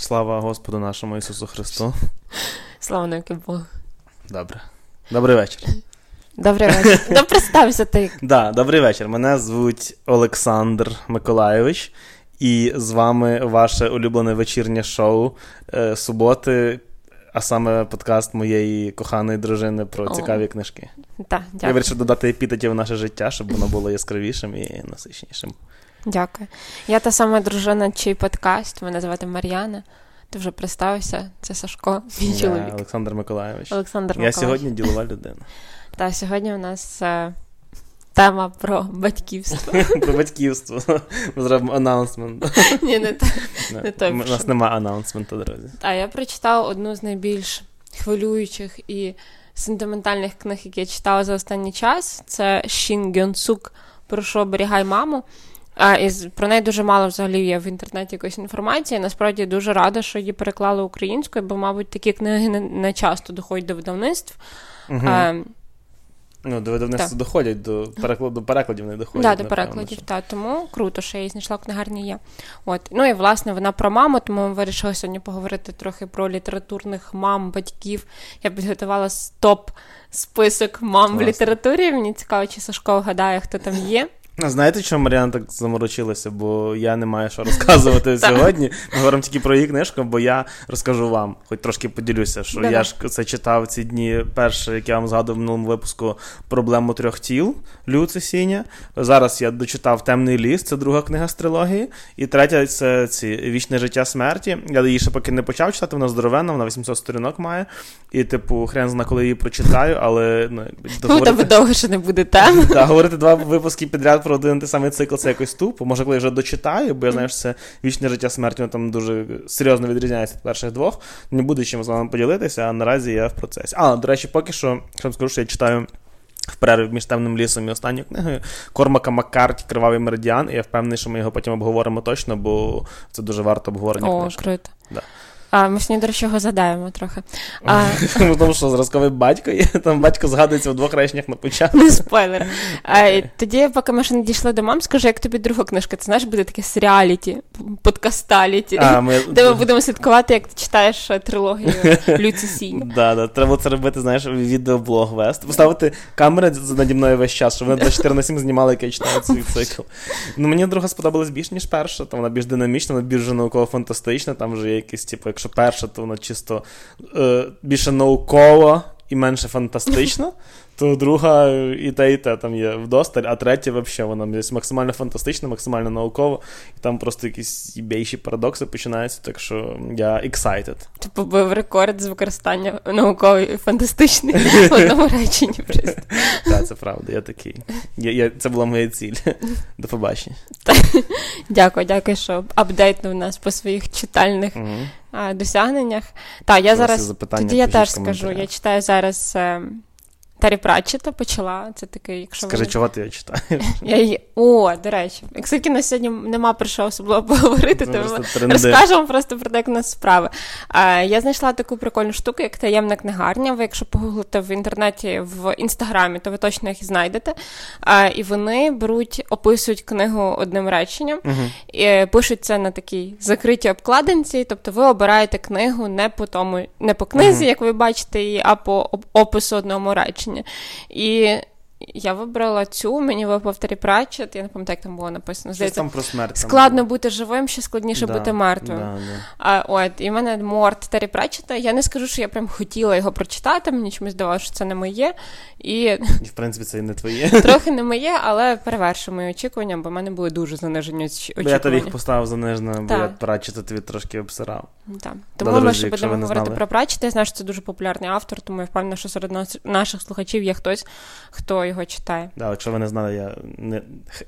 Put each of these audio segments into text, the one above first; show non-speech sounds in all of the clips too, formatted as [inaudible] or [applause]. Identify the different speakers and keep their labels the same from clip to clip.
Speaker 1: Слава Господу нашому Ісусу Христу.
Speaker 2: Слава навіки Богу.
Speaker 1: Добре. Добрий вечір.
Speaker 2: Добрий вечір. [laughs] Да представся ти.
Speaker 1: Да, добрий вечір. Мене звуть Олександр Миколайович, і з вами ваше улюблене вечірнє шоу е, суботи, а саме подкаст моєї коханої дружини про
Speaker 2: О.
Speaker 1: цікаві книжки.
Speaker 2: Так,
Speaker 1: Я вирішив додати епітетів в наше життя, щоб воно було яскравішим і насичнішим.
Speaker 2: Дякую. Я та сама дружина, чий подкаст. Мене звати Мар'яна. Ти вже представився. Це Сашко, мій чоловік.
Speaker 1: Олександр Миколайович.
Speaker 2: Олександр
Speaker 1: Я сьогодні ділова людина. [laughs]
Speaker 2: Та сьогодні у нас е, тема про батьківство. [laughs]
Speaker 1: Про батьківство. Ми зробимо анонсмент. [laughs]
Speaker 2: Ні, не так.
Speaker 1: У нас немає анонсменту, друзі.
Speaker 2: А я прочитала одну з найбільш хвилюючих і сентиментальних книг, які я читала за останній час. Це Шін Гьонсук про що оберігай маму. А, і про неї дуже мало взагалі є в інтернеті якоїсь інформації. Насправді дуже рада, що її переклали українською, бо, мабуть, такі книги не, не часто доходять до видавництв.
Speaker 1: Угу.
Speaker 2: А,
Speaker 1: Ну, до видавництва
Speaker 2: Так.
Speaker 1: доходять, до перекладу, до перекладів не доходять.
Speaker 2: да, до перекладів,
Speaker 1: що.
Speaker 2: та тому круто, що я її знайшла книгарні є. От. Ну і власне вона про маму, тому ми вирішили сьогодні поговорити трохи про літературних мам, батьків. Я підготувала топ список мам в літературі. Мені цікаво, чи Сашко вгадає, хто там є.
Speaker 1: А Знаєте, чому Мар'яна так заморочилася? Бо я не маю що розказувати [laughs] сьогодні. Ми говоримо тільки про її книжку, бо я розкажу вам, хоч трошки поділюся, що
Speaker 2: Давай.
Speaker 1: я ж це читав ці дні перше, як я вам згадував в минулому випуску проблему трьох тіл Люци Сіня. Зараз я дочитав Темний ліс, це друга книга з трилогії. І третя це ці Вічне життя смерті. Я її ще поки не почав читати, вона здоровенна, вона 800 сторінок має. І, типу, хрен зна, коли її прочитаю, але ну,
Speaker 2: Ну, тебе довго ще не буде тем.
Speaker 1: та, [laughs] говорити два випуски підряд про один і той самий цикл це якось тупо. Може, коли я вже дочитаю, бо я знаю, що це вічне життя смерті, воно там дуже серйозно відрізняється від перших двох. Не буде чим з вами поділитися, а наразі я в процесі. А, до речі, поки що, що скажу, що я читаю. В перерві між темним лісом і останньою книгою Кормака Маккарті Кривавий меридіан, і я впевнений, що ми його потім обговоримо точно, бо це дуже варто обговорення
Speaker 2: О,
Speaker 1: книжки.
Speaker 2: круто.
Speaker 1: Да.
Speaker 2: А, ми сьогодні, до речі, його задаємо трохи. А, [laughs]
Speaker 1: Тому що зразковий батько є, там батько згадується в двох реченнях на початку.
Speaker 2: не спойлер. А, тоді, поки ми ще не дійшли до мам, скажи, як тобі друга книжка? Це знаєш, буде таке серіаліті, подкасталіті.
Speaker 1: А, ми...
Speaker 2: Де ми будемо слідкувати, як ти читаєш е, трилогію [laughs] Люці Сінь.
Speaker 1: Да, да. Треба це робити, знаєш, відеоблог вести. Поставити камери наді мною весь час, щоб вони 24 на 7 знімали, як я читаю цей цикл. Ну, мені друга сподобалась більш, ніж перша, то вона більш динамічна, вона більш науково-фантастична, там вже є якісь, типу, якщо перша, то вона чисто е, більше наукова і менше фантастична. [laughs] То друга е, і те, і те там є вдосталь, а третя взагалі вона десь максимально фантастична, максимально наукова, і там просто якісь більші парадокси починаються, так що я excited.
Speaker 2: Ти побив рекорд з використання наукової і фантастичної [laughs] в одному реченні. Просто.
Speaker 1: Так, це правда, я такий. Це була моя ціль. До побачення.
Speaker 2: Дякую, дякую, що апдейтнув нас по своїх читальних досягненнях. Так, я зараз тоді я теж скажу. Я читаю зараз е, Тарі Пратчета, почала. Це такий, якщо
Speaker 1: Скажи,
Speaker 2: ви...
Speaker 1: чого ти його читаєш?
Speaker 2: Я її... О, до речі, якщо на сьогодні нема про що особливо поговорити, то ми розкажемо просто про те, як у нас справи. А, я знайшла таку прикольну штуку, як таємна книгарня. Ви, якщо погуглите в інтернеті в інстаграмі, то ви точно їх знайдете. А, і вони беруть, описують книгу одним реченням.
Speaker 1: Мгм.
Speaker 2: І е, пишуть це на такій закритій обкладинці, тобто ви обираєте книгу не по тому, не по книзі,
Speaker 1: Мгм.
Speaker 2: як ви бачите її, а по опису одному речення. І я вибрала цю, мені випав Пратчет, я не пам'ятаю, як там було написано. Здається,
Speaker 1: там про смерть.
Speaker 2: складно
Speaker 1: було.
Speaker 2: бути живим, ще складніше
Speaker 1: Да,
Speaker 2: бути мертвим.
Speaker 1: Да, да.
Speaker 2: А, от, і в мене Морт Террі Пратчета. Я не скажу, що я прям хотіла його прочитати, мені чомусь здавалося, що це не моє. І
Speaker 1: І, в принципі, це і не твоє. [laughs]
Speaker 2: трохи не моє, але перевершує мої очікування, бо в мене були дуже занижені оч-
Speaker 1: Бо я тобі їх поставив занижено, бо я прачета тобі трошки обсирав.
Speaker 2: Так. Тому ми ще будемо говорити
Speaker 1: знали.
Speaker 2: про Пратчета. Я знаю, що це дуже популярний автор, тому я впевнена, що серед наших слухачів є хтось, хто його читає.
Speaker 1: Да, якщо ви не знали, я не,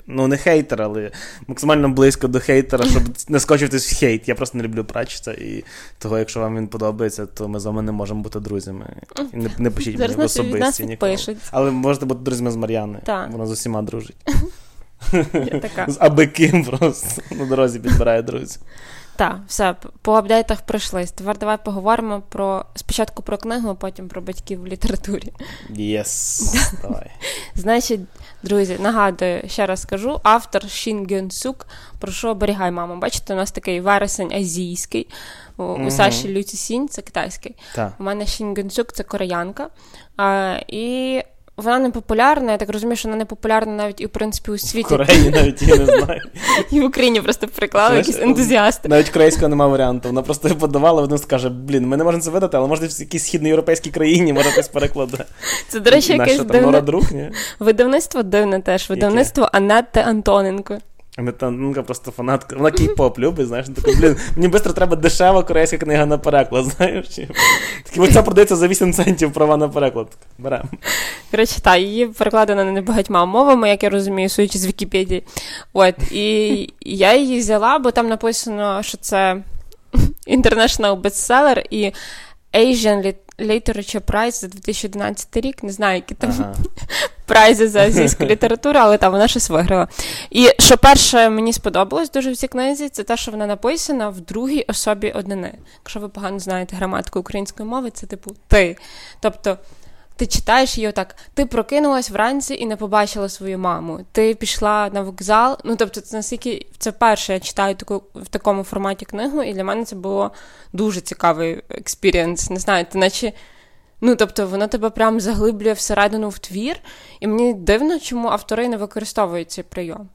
Speaker 1: ну, не хейтер, але максимально близько до хейтера, щоб не скочитись в хейт. Я просто не люблю прачета, і того, якщо вам він подобається, то ми з вами не можемо бути друзями. І не, не пишіть мені в особисті ніколи. Але можете бути друзями з Мар'яною. Вона з усіма дружить.
Speaker 2: Я така. [laughs]
Speaker 1: З аби ким просто на дорозі підбирає друзів.
Speaker 2: Так, все, по апдейтах пройшлись. Тепер давай поговоримо про спочатку про книгу, а потім про батьків в літературі.
Speaker 1: Yes, [laughs] давай.
Speaker 2: Значить, друзі, нагадую, ще раз скажу: автор Шін Гюн Сук, Прошу, оберігай маму. Бачите, у нас такий вересень азійський. У, mm-hmm. у Саші Лю Цисінь це китайський.
Speaker 1: Так.
Speaker 2: У мене Шін Гюн Сук це кореянка. А, І вона не популярна, я так розумію, що вона не популярна навіть і в принципі у світі.
Speaker 1: В Кореї навіть я не знаю. [laughs]
Speaker 2: І в Україні просто приклали якісь ентузіасти.
Speaker 1: Навіть корейського немає варіанту. Вона просто подавала, вона скаже: блін, ми не можемо це видати, але може в якійсь східноєвропейській країні може хтось перекладе.
Speaker 2: Це, до речі, якесь дивне... Видавництво дивне теж. Видавництво Анетти Антоненко.
Speaker 1: Метанка просто фанатка. Вона кей-поп любить, знаєш, така, блін, мені швидко треба дешева корейська книга на переклад, знаєш. Такі, оця продається за 8 центів права на переклад. Беремо.
Speaker 2: Коротше, так, її перекладено не багатьма мовами, як я розумію, суючи з Вікіпедії. От, і я її взяла, бо там написано, що це [laughs] international bestseller і Asian Literature Prize за 2011 рік. Не знаю, які там ага. [laughs] прайзи за азійську літературу, але там вона щось виграла. І що перше мені сподобалось дуже в цій книзі, це те, що вона написана в другій особі однини. Якщо ви погано знаєте граматику української мови, це типу ти. Тобто. Ти читаєш її отак, ти прокинулась вранці і не побачила свою маму. Ти пішла на вокзал. Ну тобто, це наскільки це перше, я читаю таку в такому форматі книгу, і для мене це було дуже цікавий experience. Не знаю, ти наче. Ну, тобто, воно тебе прям заглиблює всередину в твір, і мені дивно, чому автори не використовують цей прийом.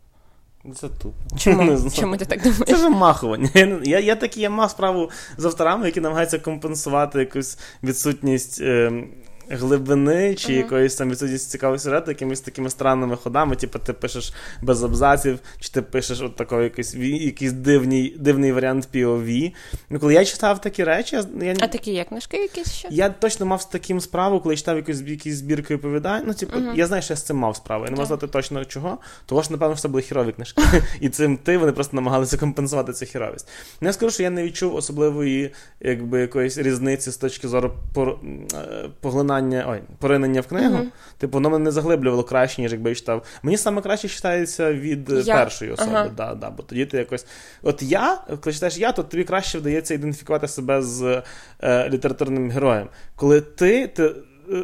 Speaker 1: Це тупо.
Speaker 2: Чому [laughs] Чому ти так думаєш?
Speaker 1: Це вимахування. Я я такі я мав справу з авторами, які намагаються компенсувати якусь відсутність е, глибини чи uh-huh. якоїсь там відсутність цікавого сюжету, якимись такими странними ходами, типу ти пишеш без абзаців, чи ти пишеш от такий якийсь якийсь дивний дивний варіант POV. Ну, Коли я читав такі речі, я
Speaker 2: А такі є книжки якісь ще?
Speaker 1: Я точно мав з таким справу, коли я читав якусь якісь збірки оповідань. Ну, типу, uh-huh. я знаю, що я з цим мав справу. Я не можу знати точно чого, того ж, напевно, що це були хірові книжки. [laughs] І цим ти вони просто намагалися компенсувати цю хіровість. Ну, я скажу, що я не відчув особливої якби якоїсь різниці з точки зору е, поглинання поглинання, ой, поринення в книгу, uh-huh. типу, воно мене не заглиблювало краще, ніж якби я читав. Мені саме краще читається від е, я. першої особи. Uh-huh. Да, да, Бо тоді ти якось. От я, коли читаєш я, то тобі краще вдається ідентифікувати себе з е, літературним героєм. Коли ти. ти е,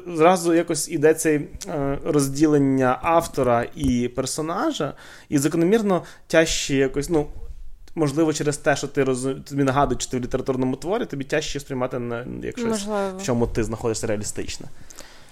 Speaker 1: Зразу якось іде це е, розділення автора і персонажа, і закономірно тяжче якось, ну, можливо, через те, що ти роз... тобі нагадують, що ти в літературному творі, тобі тяжче сприймати на якщо в чому ти знаходишся реалістично.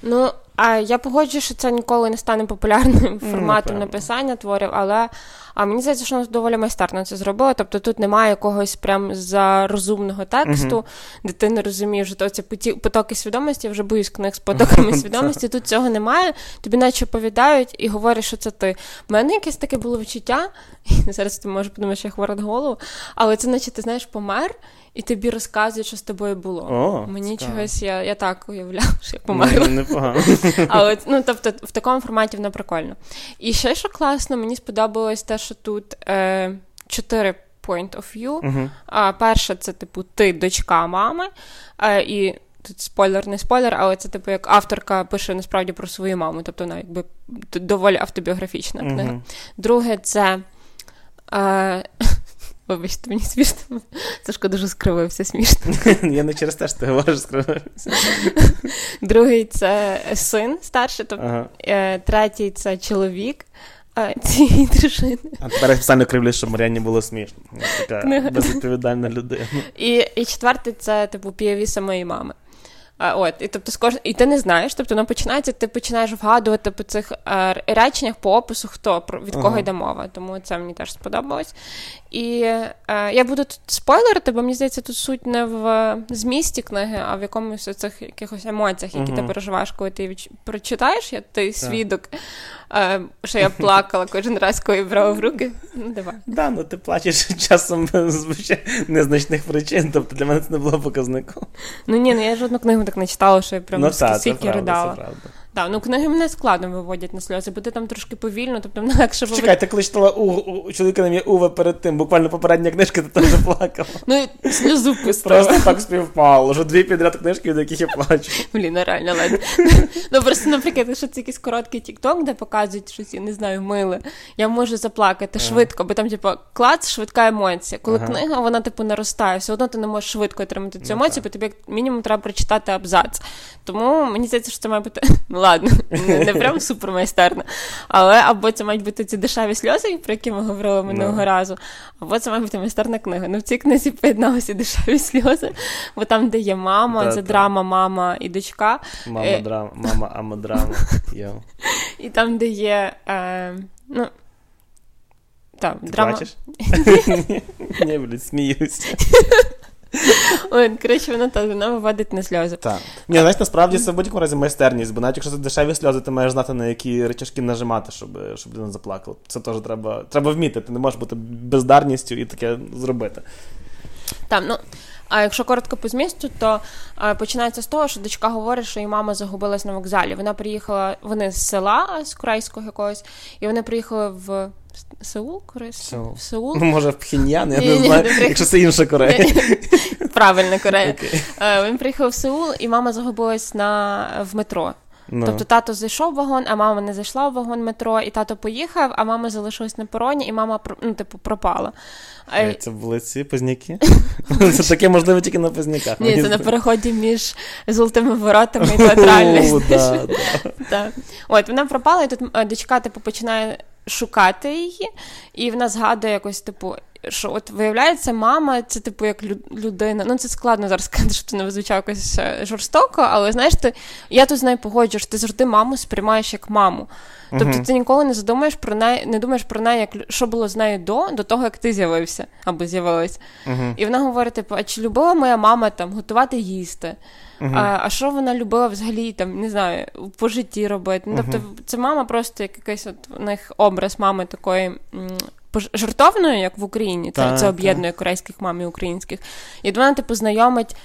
Speaker 2: Ну, а я погоджую, що це ніколи не стане популярним форматом mm, написання творів, але а мені здається, що доволі майстерно це зробила. Тобто тут немає якогось прям за розумного тексту, mm-hmm. де ти не розумієш, що це потоки свідомості, я вже боюсь книг з потоками [laughs] свідомості. Тут цього немає. Тобі наче оповідають і говорять, що це ти. У мене якесь таке було відчуття, і [laughs] зараз ти можеш подумати, що я хвора на голову, але це, наче ти знаєш, помер і тобі розказують, що з тобою було.
Speaker 1: О,
Speaker 2: Мені цікаво. чогось я я так уявляла, що я померла.
Speaker 1: Непогано.
Speaker 2: Але ну, тобто, в такому форматі воно прикольно. І ще що класно, мені сподобалось те, що тут е, чотири point of view.
Speaker 1: Uh-huh.
Speaker 2: А, Перше, це, типу, ти дочка мами. Е, і Тут спойлер, не спойлер, але це типу як авторка пише насправді про свою маму, тобто вона якби доволі автобіографічна книга. Uh-huh. Друге, це е, Вибачте, мені смішно. Сашко дуже скривився смішно. [laughs]
Speaker 1: Я не через те, що ти говориш, скривився.
Speaker 2: Другий це син старший, тобто ага. Е, третій це чоловік цієї дружини.
Speaker 1: А тепер я спеціально кривлюсь, щоб Мар'яні було смішно. Така безвідповідальна людина.
Speaker 2: І і четвертий це типу піові самої мами. А, от, І тобто, скож... і ти не знаєш, тобто воно починається, ти починаєш вгадувати по цих а, е, реченнях по опису, хто від кого ага. йде мова. Тому це мені теж сподобалось. І а, е, я буду тут спойлерити, бо мені здається, тут суть не в змісті книги, а в якомусь цих якихось емоціях, які ага. ти переживаєш, коли ти прочитаєш, я ти свідок, що я плакала кожен раз, коли брала в руки. Ну, давай.
Speaker 1: Да, ну ти плачеш [laughs] часом з незначних причин, тобто для мене це не було показником.
Speaker 2: Ну ні, ну я жодну книгу так не читала, що я прям ну, та,
Speaker 1: скільки
Speaker 2: ридала. Так, ну книги мене складно виводять на сльози, бо ти там трошки повільно, тобто мене легше виводять.
Speaker 1: Чекай, ти коли читала у, у чоловіка на ім'я Уве перед тим, буквально попередня книжка, ти теж плакала.
Speaker 2: Ну, сльозу пустила.
Speaker 1: Просто так співпало, що дві підряд книжки, від яких я плачу.
Speaker 2: Блін, ну реально ледь. Ну просто, наприклад, якщо це якийсь короткий тікток, де показують щось, я не знаю, миле, я можу заплакати швидко, бо там, типу, клац, швидка емоція. Коли книга, вона, типу, наростає, все одно ти не можеш швидко отримати цю
Speaker 1: Ну,
Speaker 2: емоцію, бо тобі як мінімум треба прочитати абзац. Тому мені здається, що це має бути ладно, [laughs] не, не прям супер майстерно. Але або це мають бути ці дешеві сльози, про які ми говорили минулого
Speaker 1: Ну.
Speaker 2: разу, або це має бути майстерна книга. Ну в цій книзі поєдналися дешеві сльози, бо там, де є мама,
Speaker 1: Да,
Speaker 2: це
Speaker 1: да.
Speaker 2: драма, мама і дочка.
Speaker 1: Мама
Speaker 2: Е.
Speaker 1: драма, мама ама драма.
Speaker 2: І там, де є. Е, ну, так,
Speaker 1: Ти
Speaker 2: драма.
Speaker 1: плачеш? [laughs] [laughs] Ні, блядь, сміюсь. [laughs]
Speaker 2: Ой, коротше, вона так вона виводить на сльози.
Speaker 1: Так. Ні, знаєш, насправді це в будь-якому разі майстерність, бо навіть якщо це дешеві сльози, ти маєш знати, на які речашки нажимати, щоб, щоб людина заплакала. Це теж треба, треба вміти. Ти не можеш бути бездарністю і таке зробити.
Speaker 2: Там, ну, а якщо коротко по змісту, то е, починається з того, що дочка говорить, що її мама загубилась на вокзалі. Вона приїхала, вони з села, з корейського якогось, і вони приїхали в Сеул, корейський?
Speaker 1: Сеул.
Speaker 2: В Сеул.
Speaker 1: Ну, може, в Пхеньян, я
Speaker 2: Ні,
Speaker 1: не
Speaker 2: ні,
Speaker 1: знаю,
Speaker 2: не
Speaker 1: якщо це інша Корея.
Speaker 2: Правильно, Корея.
Speaker 1: Окей.
Speaker 2: Е, Він приїхав в Сеул, і мама загубилась на, в метро.
Speaker 1: Ну.
Speaker 2: Тобто тато зайшов в вагон, а мама не зайшла в вагон метро, і тато поїхав, а мама залишилась на пероні, і мама ну, типу, пропала. А-
Speaker 1: Е, Це були ці позняки? [laughs] [laughs] Це таке можливо тільки на позняках.
Speaker 2: Ні, це на переході між золотими [laughs] воротами і театральною. От вона пропала, і тут е, дочка типу починає шукати її, і вона згадує якось, типу. Що от виявляється, мама це типу як лю- людина. Ну це складно зараз сказати, що це не звучало якось е, жорстоко, але знаєш, ти я тут з нею погоджу, що ти завжди маму сприймаєш як маму. Тобто
Speaker 1: Мгм.
Speaker 2: ти ніколи не задумаєш про неї, не думаєш про неї, як що було з нею до, до того, як ти з'явився або з'явилась.
Speaker 1: Мгм.
Speaker 2: І вона говорить: типу, а чи любила моя мама там готувати їсти?
Speaker 1: Мгм.
Speaker 2: А, а що вона любила взагалі там, не знаю, по житті робити? Ну, тобто, це мама просто як якийсь от у них образ мами такої. м, Жартовної, як в Україні, це,
Speaker 1: Так,
Speaker 2: це об'єднує корейських мам і українських. І вона, типу, знайомить,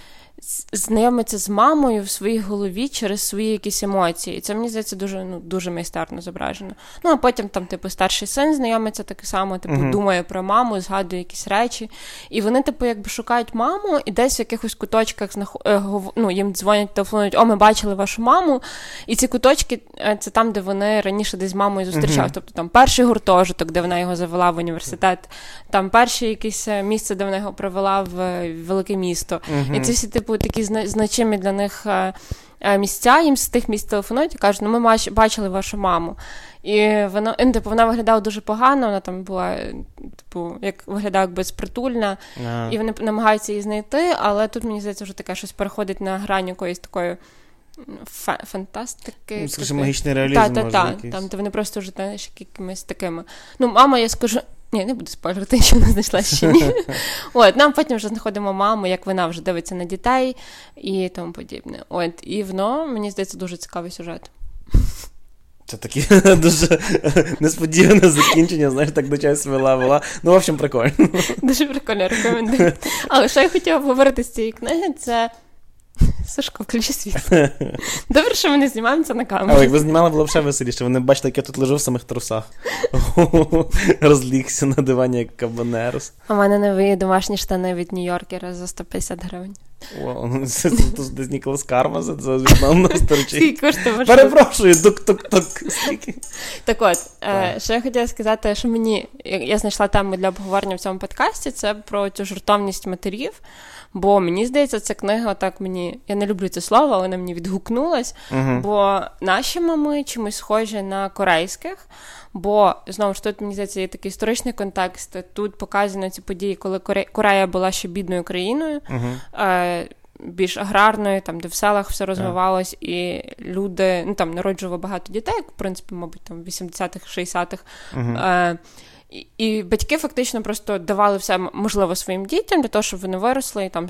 Speaker 2: знайомиться з мамою в своїй голові через свої якісь емоції. І це мені здається дуже, ну, дуже майстерно зображено. Ну, а потім там, типу, старший син знайомиться так само, типу,
Speaker 1: Мгм.
Speaker 2: думає про маму, згадує якісь речі. І вони, типу, якби шукають маму, і десь в якихось куточках е, ну, їм дзвонять, телефонують, о, ми бачили вашу маму. І ці куточки е, це там, де вони раніше десь з мамою зустрічались.
Speaker 1: Мгм.
Speaker 2: Тобто там перший гуртожиток, де вона його завела в університет, там перше якесь е, місце, де вона його привела в велике місто.
Speaker 1: Мгм.
Speaker 2: І це всі, типу, такі значимі для них е, е, місця. Їм з тих місць телефонують і кажуть, ну ми бачили вашу маму. І вона, типу, вона виглядала дуже погано, вона там була, е, типу, як виглядала як безпритульна,
Speaker 1: А.
Speaker 2: і вони намагаються її знайти, але тут мені здається, вже таке щось переходить на грань якоїсь такої фа- фантастики.
Speaker 1: Ну, скажи, магічний реалізм,
Speaker 2: Так, так, так. Там, де вони просто вже знаєш, якимись такими. Ну, мама, я скажу. Ні, не буду спойлерити, [laughs] що вона знайшла ще ні. [laughs] От, нам потім вже знаходимо маму, як вона вже дивиться на дітей і тому подібне. От, і воно, мені здається, дуже цікавий сюжет.
Speaker 1: Це таке [laughs] дуже несподіване закінчення, знаєш, так до чогось вела, вела. Ну, в общем, прикольно.
Speaker 2: Дуже прикольно рекомендую. Але що я хотіла обговорити з цієї книги, це. [laughs] Сашко, включи світло. Добре, що ми не знімаємо це на камеру.
Speaker 1: Але якби знімали, було б ще веселіше. Вони бачили, як я тут лежу в самих трусах. [laughs] Розлігся на дивані, як кабанерос.
Speaker 2: У мене нові домашні штани від Нью-Йоркера за 150 гривень.
Speaker 1: Ну, [laughs] це тут десь Ніколас Карма за за вікном на сторчить.
Speaker 2: Скільки коштує ваш
Speaker 1: Перепрошую, тук-тук-тук. Скільки?
Speaker 2: Так от, е, що я хотіла сказати, що мені я знайшла тему для обговорення в цьому подкасті, це про цю жартовність матерів. Бо мені здається, ця книга отак мені. Я не люблю це слово, але вона мені відгукнулась. Бо наші мами чимось схожі на корейських. Бо знову ж тут мені здається, є такий історичний контекст. Тут показано ці події, коли Корея була ще бідною країною.
Speaker 1: Мгм.
Speaker 2: е, більш аграрною, там, де в селах все розвивалось, і люди ну, там, народжували багато дітей, як, в принципі, мабуть, там, в 80-х, 60-х.
Speaker 1: Мгм.
Speaker 2: Е, і, і батьки фактично просто давали все можливе своїм дітям для того, щоб вони виросли і там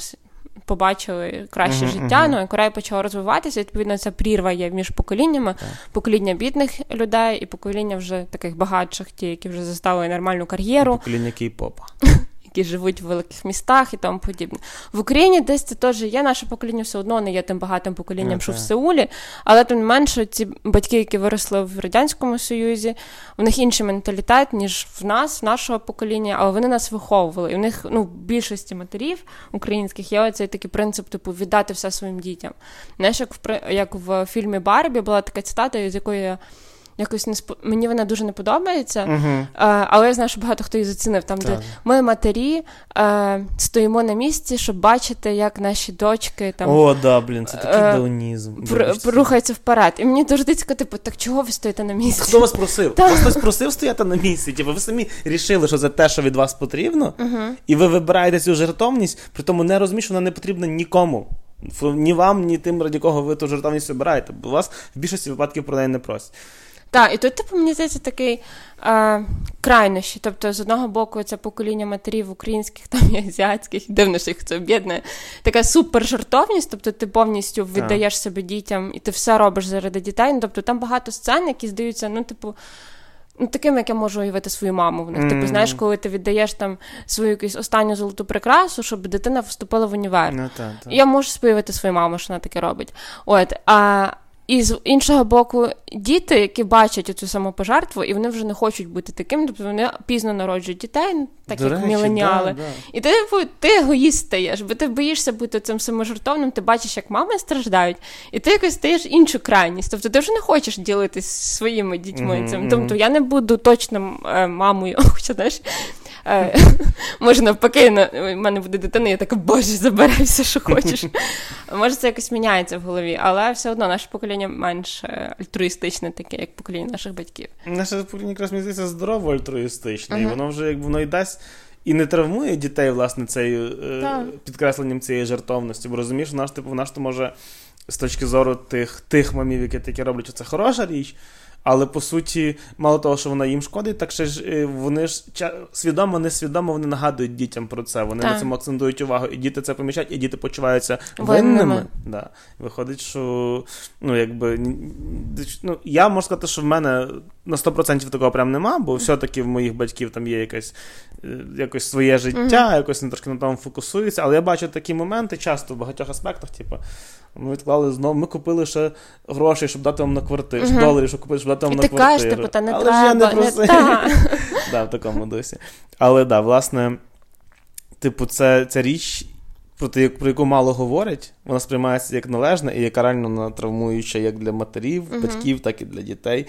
Speaker 2: побачили краще
Speaker 1: Мгм,
Speaker 2: життя.
Speaker 1: мгм.
Speaker 2: Ну і Корея почала розвиватися. Відповідно, ця прірва є між поколіннями: покоління бідних людей і покоління вже таких багатших, ті, які вже застали нормальну кар'єру.
Speaker 1: Покоління кей-попа. [laughs]
Speaker 2: які живуть в великих містах і тому подібне. В Україні десь це теж є. Наше покоління все одно не є тим багатим поколінням, що в Сеулі, але тим не менше, ці батьки, які виросли в радянському союзі, в них інший менталітет, ніж в нас, в нашого покоління, але вони нас виховували. І в них ну, в більшості матерів українських є оцей такий принцип, типу, віддати все своїм дітям. Знаєш, як в як в фільмі Барбі була така цитата, з якої я якось не сп... мені вона дуже не подобається,
Speaker 1: uh-huh.
Speaker 2: а, але я знаю, що багато хто її зацінив. Там, так. де ми матері а, стоїмо на місці, щоб бачити, як наші дочки там
Speaker 1: О, да, блін, це такий даунізм.
Speaker 2: Пр- рухаються вперед. І мені дуже дицько, типу, так чого ви стоїте на місці?
Speaker 1: Хто вас просив? Вас хтось просив стояти на місці? Типу, ви самі рішили, що це те, що від вас потрібно,
Speaker 2: uh-huh.
Speaker 1: і ви вибираєте цю жертовність, при тому не розумієте, що вона не потрібна нікому. Ні вам, ні тим, раді кого ви ту жертовність обираєте, бо вас в більшості випадків про неї не просять.
Speaker 2: Так, і тут, типу, мені здається, такий е, крайнощі. Тобто, з одного боку, це покоління матерів українських [laughs] там і азіатських, дивно, що їх це об'єднує. Така супержартовність, тобто ти повністю віддаєш себе дітям і ти все робиш заради дітей. Ну, Тобто там багато сцен, які здаються, ну, типу. Ну, таким, як я можу уявити свою маму в них. Mm. Типу, знаєш, коли ти віддаєш там свою якусь останню золоту прикрасу, щоб дитина вступила в універ.
Speaker 1: No, та, та.
Speaker 2: Я можу споявити свою маму, що вона таке робить. От, а і з іншого боку, діти, які бачать цю самопожертву, і вони вже не хочуть бути такими, тобто вони пізно народжують дітей, так До як речі, міленіали. Да, да. І ти ти егоїст стаєш, бо ти боїшся бути цим саможертовним, ти бачиш, як мами страждають, і ти якось стаєш іншу крайність. Тобто ти вже не хочеш ділитися своїми дітьми. Mm-hmm, цим. Тобто я не буду точно е, мамою, [laughs] хоча знаєш. Е, [laughs] може, навпаки, в мене буде дитина, я така, боже, забирай все, що хочеш. [laughs] Може, це якось міняється в голові, але все одно наше покоління менш е, альтруїстичне, таке, як покоління наших батьків.
Speaker 1: Наше покоління якраз мені здається здорово альтруїстичне, і воно вже як воно й дасть. І не травмує дітей, власне, цією е, підкресленням цієї жертовності. Бо розумієш, наш типу, вона ж то може з точки зору тих тих мамів, які такі роблять, що це хороша річ. Але по суті, мало того, що вона їм шкодить, так ще ж е, вони ж свідомо, несвідомо вони нагадують дітям про це. Вони так. на цьому акцентують увагу, і діти це помічають, і діти почуваються винними. винними. Да. Виходить, що ну якби ну, я можу сказати, що в мене на 100% такого прям нема, бо все-таки в моїх батьків там є якесь е, якось своє життя, mm-hmm. якось не трошки на тому фокусуються. Але я бачу такі моменти часто в багатьох аспектах, типу. Ми відклали знову. Ми купили ще гроші, щоб дати вам на квартиру, uh-huh. доларів, щоб купити, щоб на
Speaker 2: ти
Speaker 1: квартиру.
Speaker 2: Кажеш, типу, та не
Speaker 1: Але
Speaker 2: треба,
Speaker 1: ж я не просив. [laughs] да, в такому дусі. Але да, власне, типу, це, це річ, про, про яку мало говорять, вона сприймається як належна і яка реально травмуюча як для матерів, uh-huh. батьків, так і для дітей,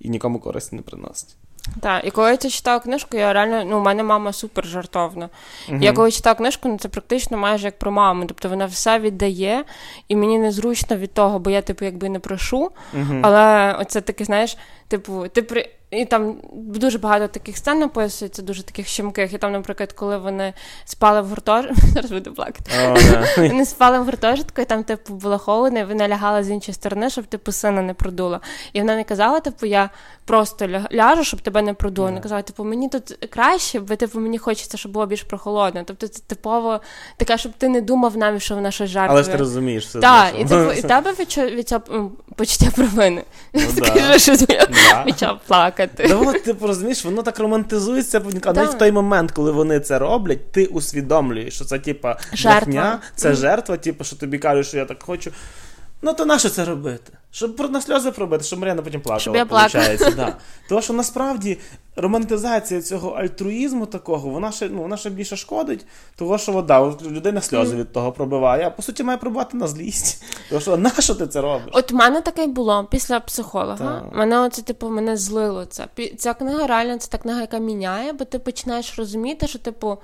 Speaker 1: і нікому користі не приносить.
Speaker 2: Так, і коли я це читала книжку, я реально, ну, у мене мама супер жартовна. Uh-huh. Я коли читала книжку, ну це практично майже як про маму. Тобто вона все віддає, і мені незручно від того, бо я, типу, якби не прошу. Uh-huh. Але оце таке, знаєш, типу, ти при. І там дуже багато таких сцен описується, дуже таких щемких. І там, наприклад, коли вони спали в гуртожитку, [laughs] зараз буду плакати. [laughs] Вони спали в гуртожитку, і там, типу, було холодно, і вона лягала з іншої сторони, щоб типу сина не продуло. І вона не казала, типу, я просто ляжу, щоб тебе не продуло. Вона казала, типу, мені тут краще, бо типу мені хочеться, щоб було більш прохолодно. Тобто це типово таке, щоб ти не думав навіть, що вона щось жартує.
Speaker 1: Але ж ти розумієш все.
Speaker 2: Так, і типу, і [laughs] тебе від цього почуття провини.
Speaker 1: Ну,
Speaker 2: Скажи, що [laughs] почав плакати.
Speaker 1: Ну, от, типу, розумієш, воно так романтизується, але в той момент, коли вони це роблять, ти усвідомлюєш, що це, типа, жертва, це жертва, типу, що тобі кажуть, що я так хочу. Ну, то нащо це робити? Щоб на сльози пробити, щоб Мар'яна потім плакала. Щоб
Speaker 2: я плакала.
Speaker 1: Да. [laughs] Тому що насправді романтизація цього альтруїзму такого, вона ще ну, вона ще більше шкодить, того що вода, людина сльози від того пробиває, а по суті має пробувати на злість. [laughs] Тому що на що ти це робиш?
Speaker 2: От в мене таке було після психолога. Так. Мене оце, типу, мене злило це. Ця книга реально це та книга, яка міняє, бо ти починаєш розуміти, що, типу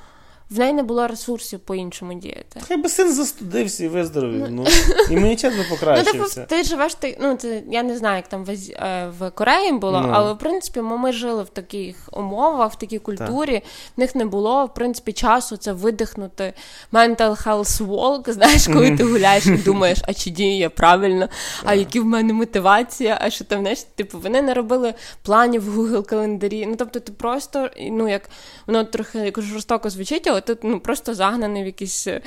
Speaker 2: в неї не було ресурсів по-іншому діяти.
Speaker 1: Хай би син застудився і виздоровів. Ну, ну імунітет би покращився.
Speaker 2: Ну, ти живеш, ти, ну, це, я не знаю, як там в, е, Кореї було, ну. але в принципі ми жили в таких умовах, в такій культурі. В них не було, в принципі, часу це видихнути mental health walk, знаєш, коли ти гуляєш і думаєш, а чи дію я правильно, а які в мене мотивація, а що там, знаєш, типу, вони не робили планів в Google календарі. Ну, тобто, ти просто, ну, як воно трохи як жорстоко звучить, але ти ну, просто загнаний в якісь е,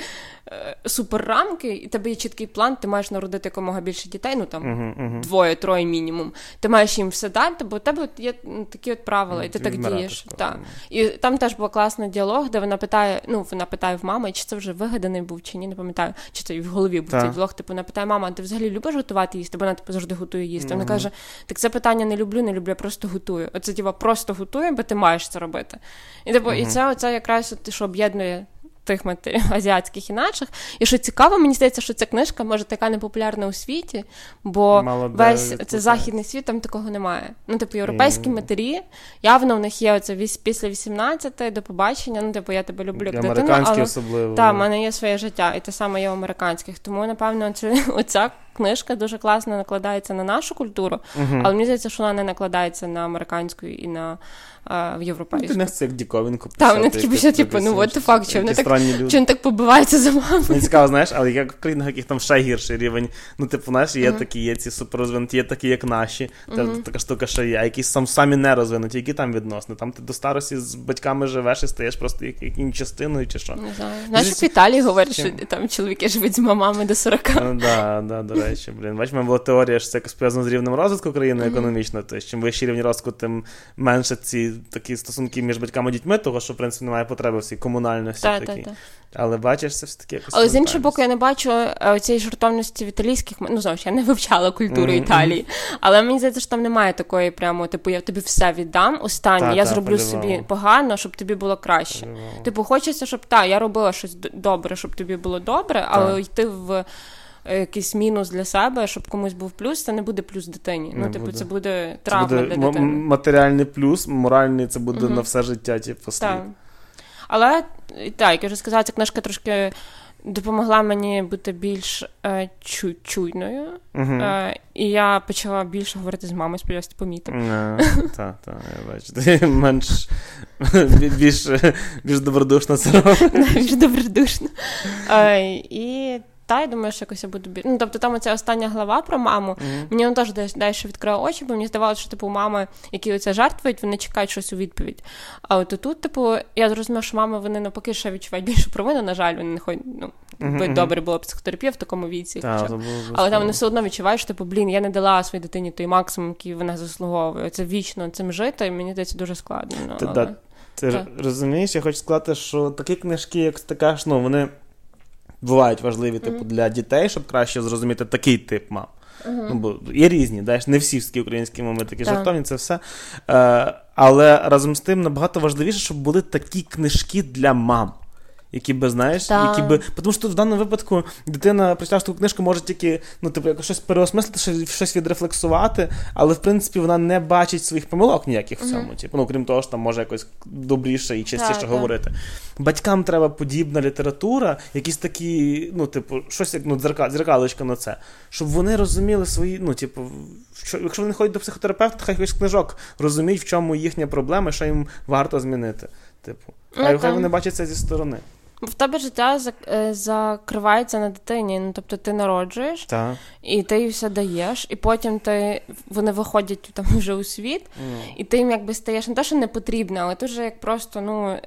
Speaker 2: суперрамки, і тебе є чіткий план, ти маєш народити якомога більше дітей, ну там
Speaker 1: uh-huh, uh-huh.
Speaker 2: двоє-троє мінімум. Ти маєш їм все дати, бо у тебе є такі от правила, і ти так дієш. Так. І там теж був класний діалог, де вона питає: ну, вона питає в мами, чи це вже вигаданий був, чи ні, не пам'ятаю, чи це в голові був цей влог. Типу, вона питає, мама, ти взагалі любиш готувати їсти? Бо вона типу завжди готує їсти. Вона каже: так це питання не люблю, не люблю, я просто готую. Оце типу, просто готую, бо ти маєш це робити. І типу, і це оце якраз от, що об'єднує тих матерів [laughs] азіатських і наших. І що цікаво, мені здається, що ця книжка може така непопулярна у світі, бо
Speaker 1: Мало
Speaker 2: весь це західний світ там такого немає. Ну, типу, європейські mm. матері, явно в них є оце після 18 до побачення. Ну, типу, я тебе люблю як дитину, але
Speaker 1: особливо.
Speaker 2: Так, в мене є своє життя, і те саме є в американських. Тому, напевно, це [laughs] оця книжка дуже класно накладається на нашу культуру, uh-huh. але мені здається, що вона не накладається на американську і на а, в європейську.
Speaker 1: Ти не це як діковинку
Speaker 2: Так, вони такі пишуть, типу, ну от факт, що вони так чи так побиваються за мамою.
Speaker 1: Мені цікаво, знаєш, але як в країнах, яких там ще гірший рівень. Ну, типу, знаєш, є такі, є ці суперрозвинуті, є такі, як наші. Така штука, що є, а якісь сам самі не розвинуті, які там відносини. Там ти до старості з батьками живеш і стаєш просто яким частиною чи що.
Speaker 2: Не знаю. Знаєш, в Італії говорять, що там чоловіки живуть з мамами до 40.
Speaker 1: Ну, да, да, до речі, [laughs] блін. Бач, була теорія, що це якось пов'язано з рівнем розвитку країни mm-hmm. економічно. Тобто, чим вищий рівень розвитку, тим менше ці такі стосунки між батьками і дітьми, того що в принципі немає потреби в цій комунальності.
Speaker 2: Та,
Speaker 1: такій.
Speaker 2: Та, та.
Speaker 1: Але бачиш, це все таки якось.
Speaker 2: Але з іншого боку, я не бачу е, цієї жартовності в італійських ну знову ж я не вивчала культуру mm-hmm. Італії. Але мені здається, що там немає такої, прямо, типу, я тобі все віддам останнє, я зроблю собі погано, щоб тобі було краще. Типу, хочеться, щоб та, я робила щось добре, щоб тобі було добре, але йти в. Е, якийсь мінус для себе, щоб комусь був плюс, це не буде плюс дитині. Ну, не ну, типу, буде. це буде травма це буде для дитини.
Speaker 1: Матеріальний плюс, моральний це буде угу. на все життя, типу,
Speaker 2: Так. Але так, як я вже сказала, ця книжка трошки допомогла мені бути більш е, чу- чуйною. Uh-huh. Е, і я почала більше говорити з мамою, сподіваюся, ти помітив. [laughs]
Speaker 1: Так, так, я бачу. Ти менш більш більш добродушно це робиш. [laughs]
Speaker 2: Більш добродушно. Е, і та я думаю, що якось я буду Ну, тобто там оця остання глава про маму. Mm-hmm. Мені теж далі відкрила очі, бо мені здавалося, що типу мами, які оце жертвують, вони чекають щось у відповідь. А от тут, типу, я зрозуміла, що мами вони навпаки ще відчувають більше провину. На жаль, вони не ходять. Ну mm-hmm. добре було психотерапія в такому віці.
Speaker 1: Та,
Speaker 2: хоча. Але там вони все одно відчувають, що типу, блін, я не дала своїй дитині той максимум, який вона заслуговує. Це вічно цим жити. і Мені здається, дуже складно. Ну,
Speaker 1: Ти, але... Ти розумієш, я хочу сказати, що такі книжки, як ти кажеш, ну вони бувають важливі, типу, для дітей, щоб краще зрозуміти такий тип мам. Uh-huh. Ну, бо є різні, знаєш, не всі всі українські мами такі yeah. жартовні, це все. Е, Але разом з тим набагато важливіше, щоб були такі книжки для мам які би, знаєш,
Speaker 2: да.
Speaker 1: які би. Тому що в даному випадку дитина, прочитавши таку книжку, може тільки ну, типу, якось щось переосмислити, щось, відрефлексувати, але в принципі вона не бачить своїх помилок ніяких в цьому. Mm-hmm. Типу, ну, крім того, що там може якось добріше і частіше да, говорити. Да. Батькам треба подібна література, якісь такі, ну, типу, щось як ну, дзеркал, дзеркалочка на це, щоб вони розуміли свої, ну, типу, що, якщо вони ходять до психотерапевта, хай якийсь книжок розуміють, в чому їхня проблема, що їм варто змінити. Типу, ну, хай вони бачать це зі сторони.
Speaker 2: В тебе життя е, закривається на дитині. Ну тобто ти народжуєш
Speaker 1: так.
Speaker 2: і ти їй все даєш, і потім ти вони виходять там [laughs] вже у світ, mm. і ти їм якби стаєш не те, що не потрібно, але ти вже як просто ну.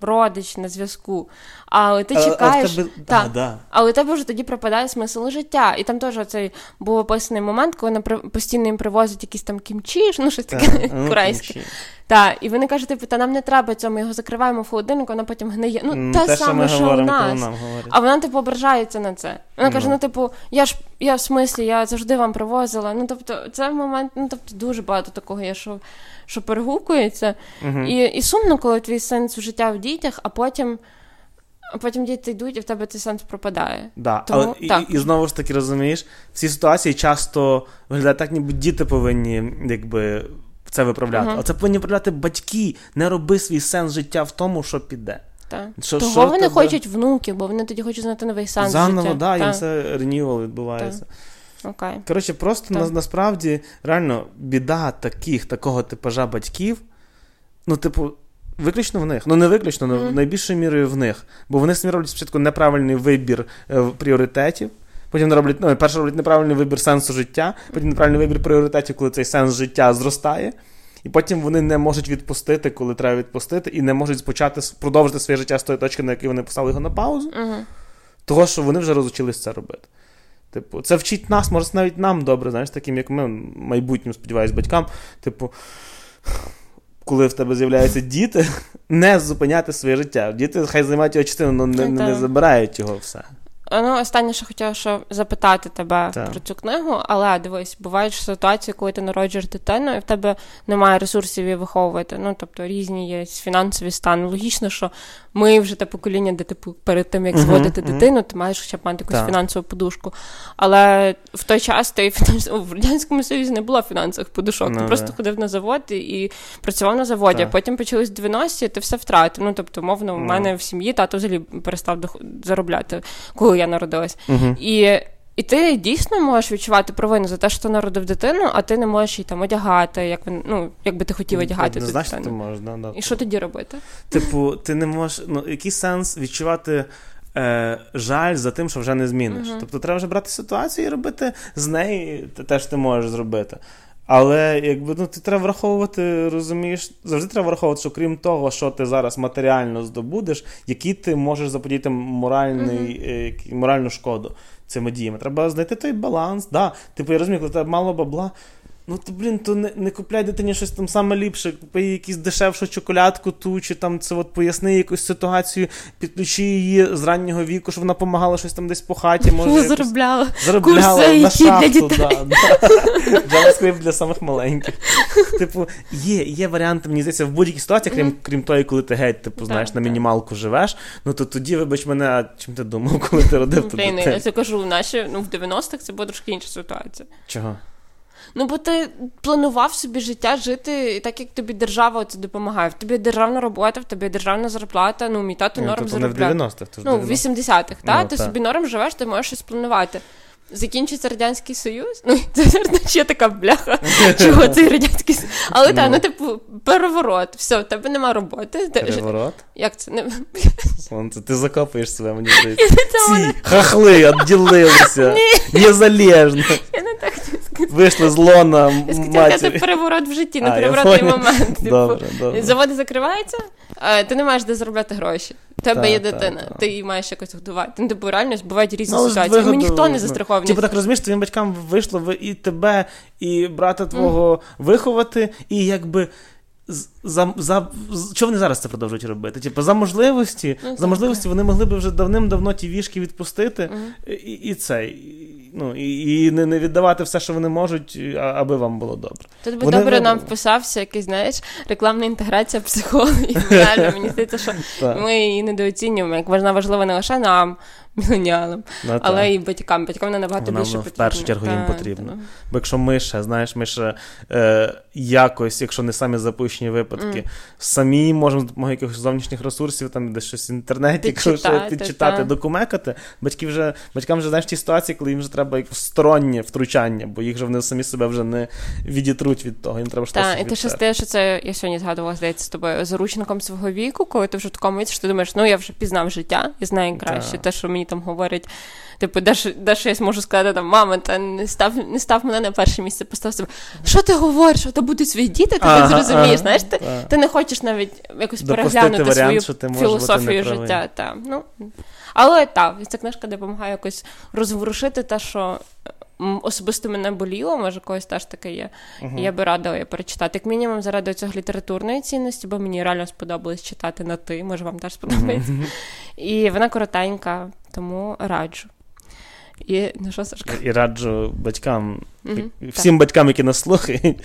Speaker 2: Родич на зв'язку, але ти чекаєш,
Speaker 1: а, а
Speaker 2: та,
Speaker 1: да, да.
Speaker 2: але тебе вже тоді пропадає смисл життя. І там теж цей був описаний момент, коли на постійно їм привозять якісь там кімчі, [laughs] ну щось таке ну, корейське. Так, і вони кажуть, типу, та нам не треба цього, ми його закриваємо в холодильник, вона потім гниє. Ну, те, те саме, що у нас. А вона, типу, ображається на це. Вона каже: ну, типу, я ж я в смислі, я завжди вам привозила. Ну, тобто, це момент, ну тобто, дуже багато такого є, що що перегукується. Mm-hmm. І і сумно, коли твій сенс життя в дітях, а потім. А потім діти йдуть, і в тебе цей сенс пропадає.
Speaker 1: Да, Тому, але так. І, і знову ж таки розумієш, в цій ситуації часто виглядає так, ніби діти повинні якби це виправляти. Uh-huh. А це повинні виправляти батьки. Не роби свій сенс життя в тому, що піде.
Speaker 2: Так. Що, Того що вони тебе... хочуть внуків, бо вони тоді хочуть знати новий сенс.
Speaker 1: Заново,
Speaker 2: життя.
Speaker 1: да, їм все ренювал відбувається.
Speaker 2: Okay.
Speaker 1: Коротше, просто на, насправді реально біда таких, такого типажа батьків. Ну, типу, виключно в них. Ну, не виключно, але mm-hmm. найбільшою мірою в них. Бо вони самі роблять спочатку неправильний вибір е, пріоритетів. Потім роблять, ну, перше роблять неправильний вибір сенсу життя, потім неправильний вибір пріоритетів, коли цей сенс життя зростає. і потім вони не можуть відпустити, коли треба відпустити, і не можуть почати продовжити своє життя з тої точки, на якій вони поставили його на паузу,
Speaker 2: Угу.
Speaker 1: того, що вони вже розучились це робити. Типу, це вчить нас, може, навіть нам добре, знаєш, таким, як ми, майбутнім, сподіваюсь, батькам. Типу, коли в тебе з'являються діти, [laughs] не зупиняти своє життя. Діти хай займають його частину, але не, не, не забирають його все.
Speaker 2: Ну, останнє, що хотіла що запитати тебе
Speaker 1: Так.
Speaker 2: про цю книгу, але дивись, бувають ситуації, коли ти народжуєш дитину, і в тебе немає ресурсів її виховувати. Ну, тобто різні є фінансові стани. Логічно, що ми вже те покоління, де типу перед тим, як зводити
Speaker 1: мгм.
Speaker 2: дитину, ти маєш хоча б мати якусь
Speaker 1: Так.
Speaker 2: фінансову подушку. Але в той час ти фінанс... в Радянському Союзі не було фінансових подушок. ти
Speaker 1: Ну,
Speaker 2: просто ходив на завод і, працював на заводі.
Speaker 1: Так.
Speaker 2: Потім почались 90-ті, ти все втратив. Ну, тобто, мовно, в
Speaker 1: Ну.
Speaker 2: мене в сім'ї тато взагалі перестав заробляти, коли я народилась.
Speaker 1: Угу.
Speaker 2: І, і ти дійсно можеш відчувати провину за те, що ти народив дитину, а ти не можеш її там одягати, як він, ну, як би ти хотів одягати.
Speaker 1: Не
Speaker 2: цю
Speaker 1: значить, ти можеш, да, да.
Speaker 2: І що тоді робити?
Speaker 1: Типу, ти не можеш. Ну, який сенс відчувати е, жаль за тим, що вже не зміниш?
Speaker 2: Мгм.
Speaker 1: Тобто треба вже брати ситуацію і робити з неї те, що ти можеш зробити. Але якби ну ти треба враховувати, розумієш, завжди треба враховувати, що крім того, що ти зараз матеріально здобудеш, які ти можеш заподіяти моральний, який- моральну шкоду цими діями. Треба знайти той баланс. Да. Типу, я розумію, коли тебе мало бабла. Ну, то, блін, то не, не купляй дитині щось там саме ліпше, купи їй якусь дешевшу чоколядку ту, чи там це от поясни якусь ситуацію, підключи її з раннього віку, щоб вона допомагала щось там десь по хаті, [laughs] може.
Speaker 2: заробляла.
Speaker 1: заробляла
Speaker 2: Курси
Speaker 1: на
Speaker 2: які для
Speaker 1: шахту,
Speaker 2: дітей.
Speaker 1: да, да. JavaScript для самих маленьких. Типу, є, є варіанти, мені здається, в будь-якій ситуації, крім, крім тої, коли ти геть, типу, знаєш, на мінімалку живеш, ну то тоді, вибач мене, а чим ти думав, [laughs] коли ти родив ту
Speaker 2: Блін, я це кажу, наші, ну, в 90-х це була трошки інша ситуація.
Speaker 1: Чого?
Speaker 2: Ну, бо ти планував собі життя жити так, як тобі держава це допомагає. В тобі державна робота, в тобі державна зарплата, ну, мій тато
Speaker 1: Ну,
Speaker 2: норм
Speaker 1: тобто не в 90-х, то ж
Speaker 2: Ну, в 80-х, та?
Speaker 1: Ну,
Speaker 2: ти
Speaker 1: так.
Speaker 2: собі норм живеш, ти можеш щось планувати. Закінчиться Радянський Союз. Ну, [laughs] це є така бляха, [laughs] чого цей Радянський Союз. Але так,
Speaker 1: Ну.
Speaker 2: ну, типу, переворот, все, в тебе нема роботи.
Speaker 1: Переворот?
Speaker 2: Як це не
Speaker 1: Вон, це ти закопуєш себе, мені [laughs] здається. хахли відділилися. Незалежно.
Speaker 2: я не так.
Speaker 1: Вийшли з лона
Speaker 2: Я хотіла переворот в житті, не переворотний момент. Типу,
Speaker 1: Добре, добре.
Speaker 2: заводи закриваються, ти не маєш де заробляти гроші. У тебе є дитина, ти її маєш якось годувати. Ну, типу, реально бувають різні
Speaker 1: Ну,
Speaker 2: ситуації.
Speaker 1: вигоду,
Speaker 2: Ніхто не
Speaker 1: ну,
Speaker 2: застрахований.
Speaker 1: Типу так розумієш, твоїм батькам вийшло і тебе, і брата твого виховати, і якби. За, за, Чого вони зараз це продовжують робити? Типу, за можливості,
Speaker 2: Ну,
Speaker 1: за можливості вони могли б вже давним-давно ті вішки відпустити
Speaker 2: Мгм.
Speaker 1: і, і це. Ну, і, і не, не віддавати все, що вони можуть, аби вам було добре.
Speaker 2: Тут би
Speaker 1: Вони
Speaker 2: добре
Speaker 1: не...
Speaker 2: нам вписався якийсь, знаєш, рекламна інтеграція психологів. Реально, мені здається, що ми її недооцінюємо, як вона важлива не лише нам, [laughs] міленіалам,
Speaker 1: Ну,
Speaker 2: але й батькам. Батькам вона набагато
Speaker 1: Вона
Speaker 2: більше
Speaker 1: в першу чергу їм
Speaker 2: Та,
Speaker 1: потрібна.
Speaker 2: та.
Speaker 1: Бо якщо ми ще, знаєш, ми ще е, якось, якщо не самі запущені випадки,
Speaker 2: Мгм.
Speaker 1: самі можемо з допомогою якихось зовнішніх ресурсів, там десь щось в інтернеті,
Speaker 2: Підчитати,
Speaker 1: підчитати, докумекати. Батьки вже, батькам вже знаєш ті ситуації, коли їм вже треба як стороннє втручання, бо їх же вони самі себе вже не відітруть від того. Їм треба щось
Speaker 2: Так, і ти ще стаєш, що це я сьогодні згадувала, здається, з тобою заручником свого віку, коли ти вже в такому віці, що ти думаєш, ну я вже пізнав життя і знаю краще. Те, що мені там говорять, типу, де ж, де ж я зможу сказати там, мама, та не став, не став мене на перше місце, постав себе. Що ти говориш? Що то будуть свої діти, ти
Speaker 1: Ага,
Speaker 2: так зрозумієш.
Speaker 1: ага,
Speaker 2: Знаєш, ти, ти не хочеш навіть якось
Speaker 1: Допустити
Speaker 2: переглянути
Speaker 1: варіант,
Speaker 2: свою філософію життя. Та. Ну, але так, ця книжка допомагає якось розворушити те, що. Особисто мене боліло, може когось теж таке є. І я би радила її перечитати. Як мінімум, заради цього літературної цінності, бо мені реально сподобалось читати на ти, може вам теж сподобається. І вона коротенька, тому раджу. І ну що, Сашка?
Speaker 1: І раджу батькам,
Speaker 2: Мгм,
Speaker 1: всім батькам, які нас слухають,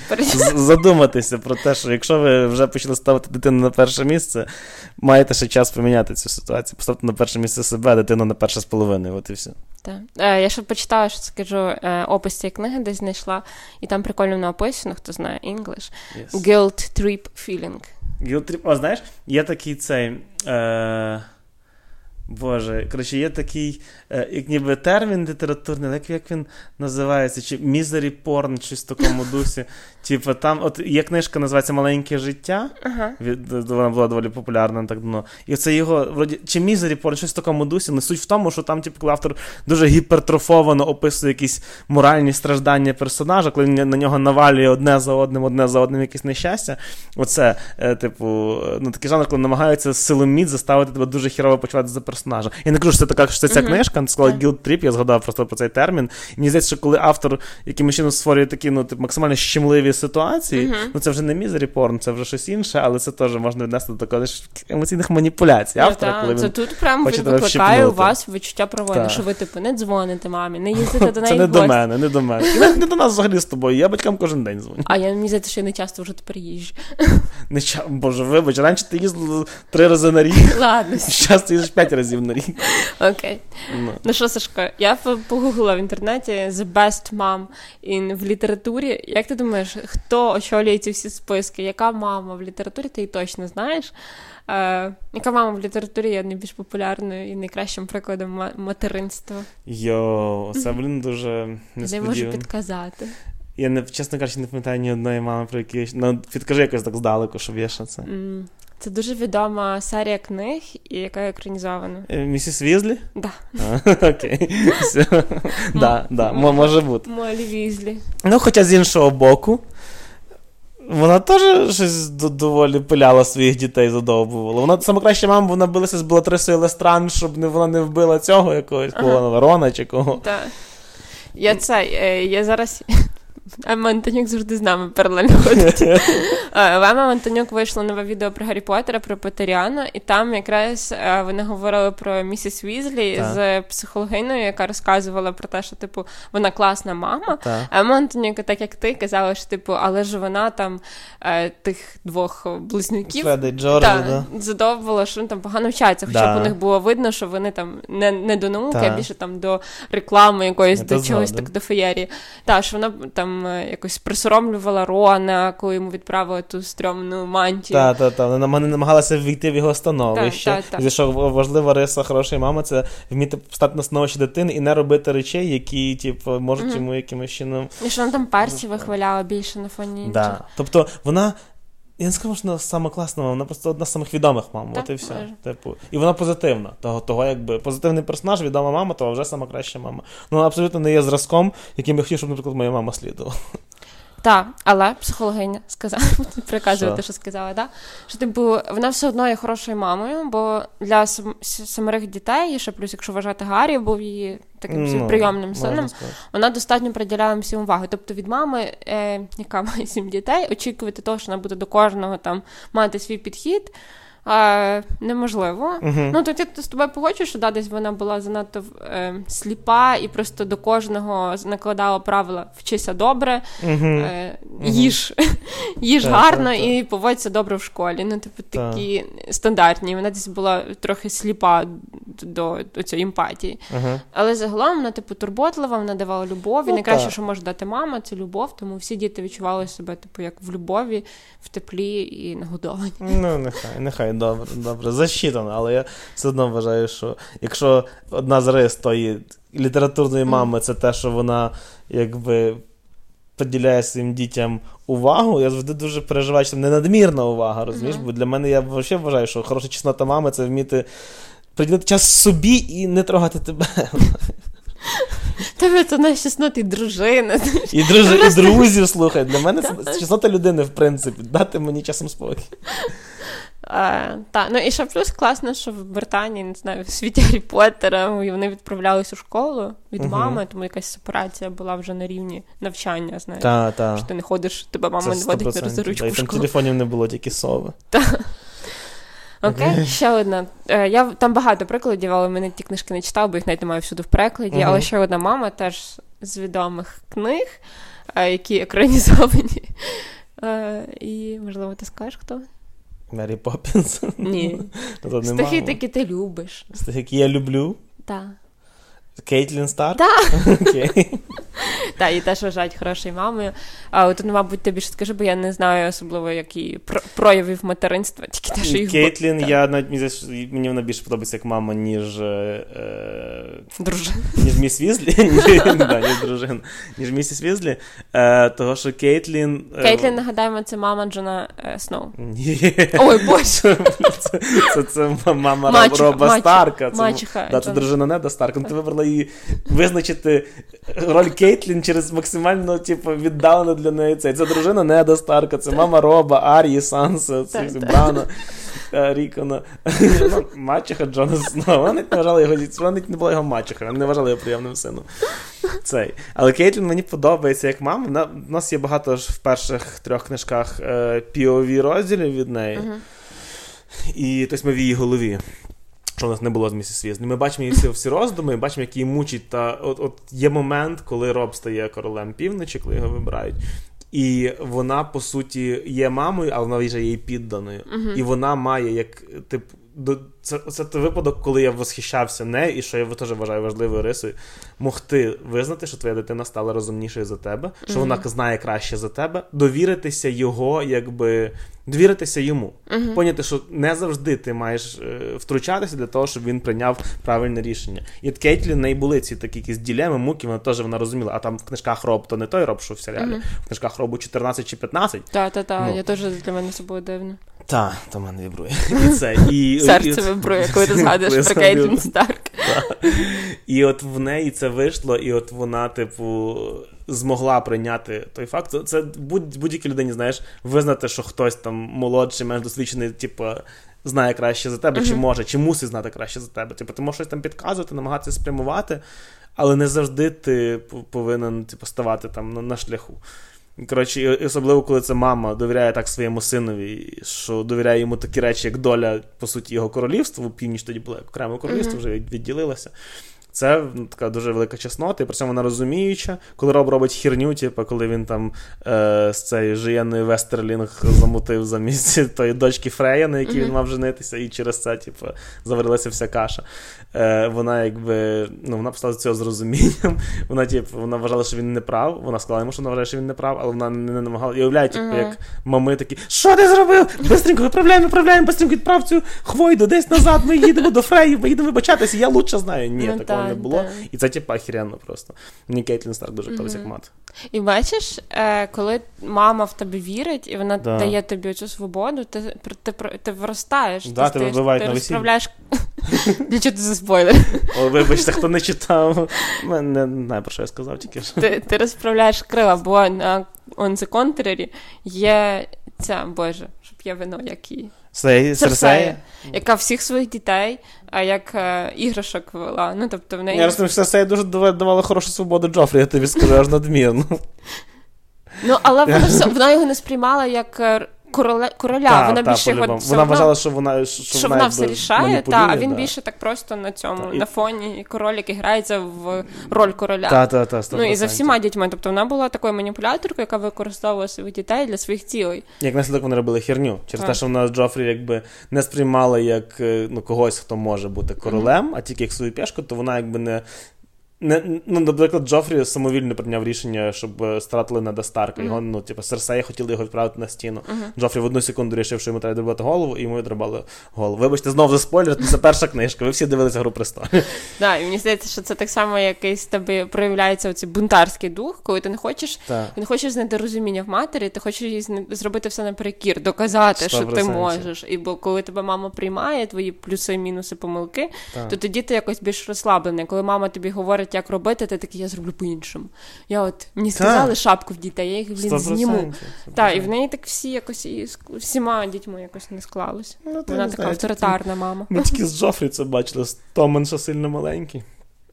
Speaker 1: задуматися про те, що якщо ви вже почали ставити дитину на перше місце, маєте ще час поміняти цю ситуацію. Поставте на перше місце себе, а дитину на перше з половиною. От і все.
Speaker 2: Так. Е, я ще почитала, що скажу, е, опис цієї книги десь знайшла, і там прикольно написано, хто знає English.
Speaker 1: Yes.
Speaker 2: Guilt Trip Feeling.
Speaker 1: Guilt trip. О, знаєш, є такий цей. Е... Боже, коротше, є такий, е, як ніби термін літературний, як, як він називається? Чи мізері порн, щось в такому дусі. Типу, там, от є книжка, називається Маленьке життя.
Speaker 2: Ага.
Speaker 1: Від, вона була доволі популярна так давно. І це його, вроді, чи мізері порн, щось в такому дусі. Не суть в тому, що там, типу, коли автор дуже гіпертрофовано описує якісь моральні страждання персонажа, коли на нього навалює одне за одним, одне за одним якесь нещастя. Оце, е, типу, ну такий жанр, коли намагаються силоміць заставити тебе дуже хірово почувати за персонажа. Я не кажу, що це така що це ця
Speaker 2: Мгм.
Speaker 1: книжка, це сказала
Speaker 2: Так.
Speaker 1: Guilt Trip, я згадав просто про цей термін. І мені здається, що коли автор якимось чином створює такі ну, типу, максимально щемливі ситуації,
Speaker 2: Мгм.
Speaker 1: ну це вже не мізері порн, це вже щось інше, але це теж можна віднести до такого емоційних маніпуляцій автора,
Speaker 2: Ну, та,
Speaker 1: коли
Speaker 2: це тут прям він викликає у вас відчуття провини, що ви типу не дзвоните мамі, не їздите до неї.
Speaker 1: Це не до мене, не до мене. І не до нас взагалі з тобою. Я батькам кожен день дзвоню.
Speaker 2: А я мені здається, що я не часто вже тепер їжджу.
Speaker 1: Не. Боже, вибач, раніше ти їздила три рази на рік,
Speaker 2: Ладно,
Speaker 1: зараз ти їздиш п'ять разів на рік.
Speaker 2: окей.
Speaker 1: Ну.
Speaker 2: Ну що, Сашко, я погуглила в інтернеті The Best Mom in в літературі. Як ти думаєш, хто очолює ці всі списки? Яка мама в літературі? Ти її точно знаєш? Е, яка мама в літературі є найбільш популярною і найкращим прикладом материнства?
Speaker 1: Йо, це, блін, дуже
Speaker 2: Не можу підказати.
Speaker 1: Я не, чесно кажучи, не пам'ятаю ні одної мами, про які. Ну, підкажи якось так здалеку, щоб я ще це.
Speaker 2: М, Це дуже відома серія книг, яка екранізована.
Speaker 1: Е, Місіс Візлі?
Speaker 2: Да.
Speaker 1: А, [laughs] Окей. Все. Да, да, мо- може бути.
Speaker 2: Молі Візлі.
Speaker 1: Ну, хоча з іншого боку, вона теж щось доволі пиляла своїх дітей задовбувала. Вона саме краща мама, вона билася з Белатрисою Лестран, щоб не, вона не вбила цього якогось
Speaker 2: Ага.
Speaker 1: кого Ворона чи кого.
Speaker 2: Так. Я це, е, я зараз. Ема Антонюк завжди з нами паралельно ходить. [laughs] Е, В Ема Антонюк вийшло нове відео про Гаррі Поттера, про Петеріана, і там якраз е, вони говорили про місіс Візлі
Speaker 1: Так.
Speaker 2: з психологиною, яка розказувала про те, що типу вона класна мама. А Ема Антонюк, так як ти, казала, що типу, але ж вона там е, тих двох близнюків.
Speaker 1: Джорджа, да.
Speaker 2: задовбувала, що вони там погано вчаться, хоча
Speaker 1: Да.
Speaker 2: б у них було видно, що вони там не, не до науки, а більше там до реклами якоїсь,
Speaker 1: Я
Speaker 2: до чогось так до феєрії. Так, що вона там е, якось присоромлювала Рона, коли йому відправили ту стрьомну мантію.
Speaker 1: Так, так, так. Вона намагалася ввійти в його становище.
Speaker 2: Та, та, та.
Speaker 1: І що важлива риса хорошої мами це вміти стати на становище дитини і не робити речей, які, типу, можуть
Speaker 2: Мгм.
Speaker 1: йому якимось чином.
Speaker 2: І що вона там персі вихваляла більше на фоні Так,
Speaker 1: Да. Тобто вона. Я не скажу, що вона сама класна вона просто одна з самих відомих мам.
Speaker 2: Так,
Speaker 1: от і все.
Speaker 2: може.
Speaker 1: Типу. І вона позитивна. Того, того, якби позитивний персонаж, відома мама, то вже сама краща мама. Ну, вона абсолютно не є зразком, яким я хотів, щоб, наприклад, моя мама слідувала.
Speaker 2: Так, але психологиня сказала, [laughs] приказувати,
Speaker 1: Що?
Speaker 2: сказала, да? що типу, вона все одно є хорошою мамою, бо для сам- самих дітей, і ще плюс, якщо вважати Гаррі, був її таким
Speaker 1: Ну,
Speaker 2: прийомним сином, вона достатньо приділяла всім увагу. Тобто від мами, е, яка має сім дітей, очікувати того, що вона буде до кожного там мати свій підхід. Е, неможливо.
Speaker 1: Мгм.
Speaker 2: Ну, то ти з тобою погоджуєш, що да, десь вона була занадто е, сліпа і просто до кожного накладала правила вчися добре,
Speaker 1: Мгм.
Speaker 2: е, їж, [laughs] їж гарно і поводься добре в школі. Ну, типу,
Speaker 1: Так.
Speaker 2: такі стандартні. Вона десь була трохи сліпа до, до цієї емпатії. Але загалом вона, типу, турботлива, вона давала любов. І
Speaker 1: Ну,
Speaker 2: найкраще, що може дати мама, це любов. Тому всі діти відчували себе, типу, як в любові, в теплі і нагодовані.
Speaker 1: Ну, нехай, нехай, добре, добре. Засчитано, але я все одно вважаю, що якщо одна з рис тої літературної мами це те, що вона якби поділяє своїм дітям увагу, я завжди дуже переживаю, що це не надмірна увага, розумієш? Бо для мене я взагалі вважаю, що хороша чеснота мами це вміти приділити час собі і не трогати тебе. [laughs]
Speaker 2: Тебе це на чесноти дружина.
Speaker 1: І, друж... і друзів слухай. Для мене це чеснота людини, в принципі, дати мені часом спокій.
Speaker 2: Е, та, ну і ще плюс класно, що в Британії, не знаю, в світі Гаррі Поттера і вони відправлялись у школу від
Speaker 1: Мгм.
Speaker 2: мами, тому якась сепарація була вже на рівні навчання, знаєш.
Speaker 1: Та, та.
Speaker 2: Що ти не ходиш, тебе мама не водить на
Speaker 1: 100%. Та, і
Speaker 2: в
Speaker 1: там телефонів не було, тільки сови.
Speaker 2: Окей, ще одна. Е, Я там багато прикладів, але мене ті книжки не читав, бо їх навіть немає всюди в перекладі.
Speaker 1: Мгм.
Speaker 2: Але ще одна мама теж з відомих книг, е, які екранізовані. Е, І, можливо, ти скажеш хто?
Speaker 1: Мері Поппінс.
Speaker 2: Ні. [laughs] З які ти любиш.
Speaker 1: Стихи, які я люблю.
Speaker 2: Так.
Speaker 1: Кейтлін Стар?
Speaker 2: Так. [laughs]
Speaker 1: Окей. [laughs]
Speaker 2: Та, і теж вважають хорошою мамою. А от, ну, мабуть, тобі ж скажи, бо я не знаю особливо, які проявів материнства, тільки те, що їх
Speaker 1: Кейтлін, я навіть мені вона більше подобається як мама, ніж е,
Speaker 2: дружина.
Speaker 1: Ніж міс Візлі, [laughs] ніж, да, ніж дружина, ніж місіс Візлі. Е, того, що Кейтлін.
Speaker 2: Е, Кейтлін, нагадаємо, це мама Джона е, Сноу.
Speaker 1: Ні.
Speaker 2: Ой, боже. [laughs] Це,
Speaker 1: це, це мама Мачеха, Роба
Speaker 2: Мачеха,
Speaker 1: Старка.
Speaker 2: Це, Мачеха,
Speaker 1: да, це дружина Неда Старка. Ну, ти вибрала її визначити роль Кейтлін через максимально типу, віддалену для неї цей. Це дружина Неда Старка, це мама Роба, Арії, Санса, це Брана. Рікона. [laughs] Ну, мачеха Джона Сноу. Вона не вважала його вона не була його мачеха, вона не вважала його приємним сином. Цей. Але Кейтлін мені подобається як мама. У нас є багато ж в перших трьох книжках е, POV розділів від неї. І тобто ми в її голові. Що в нас не було з місіс Візлі. Ми бачимо її всі, всі роздуми, бачимо, як її мучить. Та от, от є момент, коли Роб стає королем півночі, коли його вибирають. І вона, по суті, є мамою, але вона вже є підданою. Uh-huh. І вона має як Це це той випадок, коли я восхищався нею, і що я теж вважаю важливою рисою, могти визнати, що твоя дитина стала розумнішою за тебе, що mm-hmm. вона знає краще за тебе, довіритися його, якби довіритися йому. Mm-hmm. Поняти, що не завжди ти маєш е, втручатися для того, щоб він прийняв правильне рішення. І от Кейтлі в неї були ці такі якісь ділеми, муки, вона теж вона розуміла, а там в книжках Роб, то не той Роб, що в серіалі, mm-hmm. в книжках Робу 14 чи 15.
Speaker 2: Так, так, так, я теж для мене це було дивно.
Speaker 1: Так, то мене вібрує. [laughs] це. І,
Speaker 2: Серце вибрує, коли ти [laughs] згадуєш про Кейтлін Старк. [laughs]
Speaker 1: І от в неї це вийшло, і от вона, типу, змогла прийняти той факт. Це будь, будь-якій людині, знаєш, визнати, що хтось там молодший, менш досвідчений, типу. Знає краще за тебе, uh-huh. чи може, чи мусить знати краще за тебе. Типу, ти можеш щось там підказувати, намагатися спрямувати, але не завжди ти повинен типу, ставати там на, на шляху. Коротше, особливо, коли це мама довіряє так своєму синові, що довіряє йому такі речі, як доля, по суті, його королівства. Північ тоді було окреме королівство, mm-hmm. вже відділилося. Це ну, така дуже велика чеснота, і при цьому вона розуміюча. Коли Роб робить херню, типу, коли він там е, з цією жиєнною Вестерлінг замутив замість [laughs] тої дочки Фрея, на якій mm-hmm. він мав женитися, і через це, типу, заварилася вся каша. Е, Вона якби ну, вона поставила цього з розумінням. [laughs] Вона, типу, вона вважала, що він не прав. Вона сказала йому, що вона вважає, що він не прав, але вона не намагала. І уявляє, типу, mm-hmm. як мами такі, що ти зробив? Бистренько виправляємо, виправляємо, бистренько відправ цю хвойду десь назад. Ми їдемо до Фреї, ми їдемо вибачатися, я лучше знаю. Ні, ну, такого не було. Да. І це типу, охеренно просто. Мені Кейтлін Старк дуже подобається як мат.
Speaker 2: І бачиш, е, коли мама в тебе вірить, і вона да. дає тобі цю свободу, ти ти, ти, ти виростаєш.
Speaker 1: Да, ти, ти, ти розправляєш. [laughs]
Speaker 2: Для чого ти за спойлер?
Speaker 1: О, вибачте, хто не читав. Не, знаю, про що я сказав тільки що.
Speaker 2: Ти ти розправляєш крила, бо на On the Contrary є ця, боже, щоб я вино, як
Speaker 1: Серсея,
Speaker 2: яка всіх своїх дітей, а як е, іграшок вела. Ну, тобто в неї...
Speaker 1: Я розумію, Серсея дуже давала хорошу свободу Джофрі, я тобі скажу, аж надмірно.
Speaker 2: Ну, але вона, [laughs] вона його не сприймала як короле, короля. Та, вона
Speaker 1: та,
Speaker 2: більше його
Speaker 1: вона все вважала, що вона що,
Speaker 2: що вона, вона все рішає, та, а він да. більше так просто на цьому, та, на фоні король, який грається в роль короля.
Speaker 1: Та, та, та,
Speaker 2: ну і за всіма дітьми. Тобто вона була такою маніпуляторкою, яка використовувала своїх дітей для своїх цілей.
Speaker 1: Як наслідок вони робили херню. Через те, що вона Джофрі якби не сприймала як е, ну, когось, хто може бути королем, mm-hmm. а тільки як свою пішку, то вона якби не не, ну, Наприклад, Джофрі самовільно прийняв рішення, щоб е, стратили Неда Старка. Його, ну, типу, Серсея хотіли його відправити на стіну. Uh-huh. Джофрі в одну секунду рішив, що йому треба добити голову, і йому відрубали голову. Вибачте, знову за спойлер, це перша книжка. Ви всі дивилися гру престолів. [laughs]
Speaker 2: Так, і мені здається, що це так само якийсь тобі проявляється оцей бунтарський дух, коли ти не хочеш не хочеш знайти розуміння в матері, ти хочеш їй зробити все наперекір, доказати, 100%. що ти можеш. І бо коли тебе мама приймає твої плюси, мінуси, помилки, так. то тоді ти якось більш розслаблений. Коли мама тобі говорить, як робити, ти такий, я зроблю по-іншому. Я от Мені сказали так. шапку в дітей, я їх блін, зніму. Так, і в неї так всі якось і всіма дітьми якось не склалося. Ну, Вона така авторитарна мама.
Speaker 1: Ми тільки з Джофрі це бачили, Томан ще сильно маленький.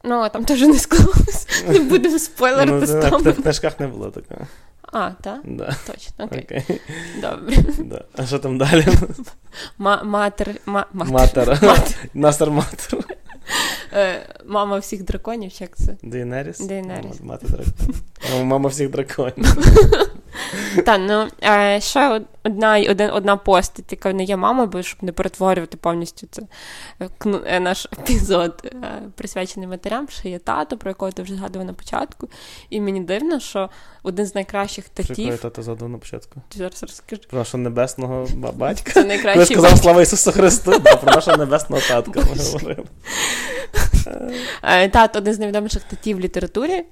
Speaker 2: Ну, а там теж не склалося. Не будемо спойлерити з Томаном.
Speaker 1: В книжках не було такого.
Speaker 2: А, так?
Speaker 1: Да.
Speaker 2: Точно, окей. окей. Добре.
Speaker 1: Да. А що там далі?
Speaker 2: Матер.
Speaker 1: Матер. Настер Матер.
Speaker 2: Е, мама всіх драконів, як це?
Speaker 1: Дейнеріс?
Speaker 2: Дейнеріс.
Speaker 1: Мати драконів. [laughs] Мама всіх драконів. [laughs]
Speaker 2: Та, ну, е, ще одна один, одна постать, яка не є мама, бо щоб не перетворювати повністю це е, наш [laughs] епізод присвячений матерям, що є тато, про якого ти вже згадував на початку. І мені дивно, що один з найкращих татів. Про
Speaker 1: якого тато згадував на початку?
Speaker 2: Зараз розкажу.
Speaker 1: Про нашого небесного [laughs] батька.
Speaker 2: Це найкращий
Speaker 1: Я сказав слава Ісусу Христу, про нашого небесного татка ми говорили.
Speaker 2: Тато один з найвідоміших татів в літературі.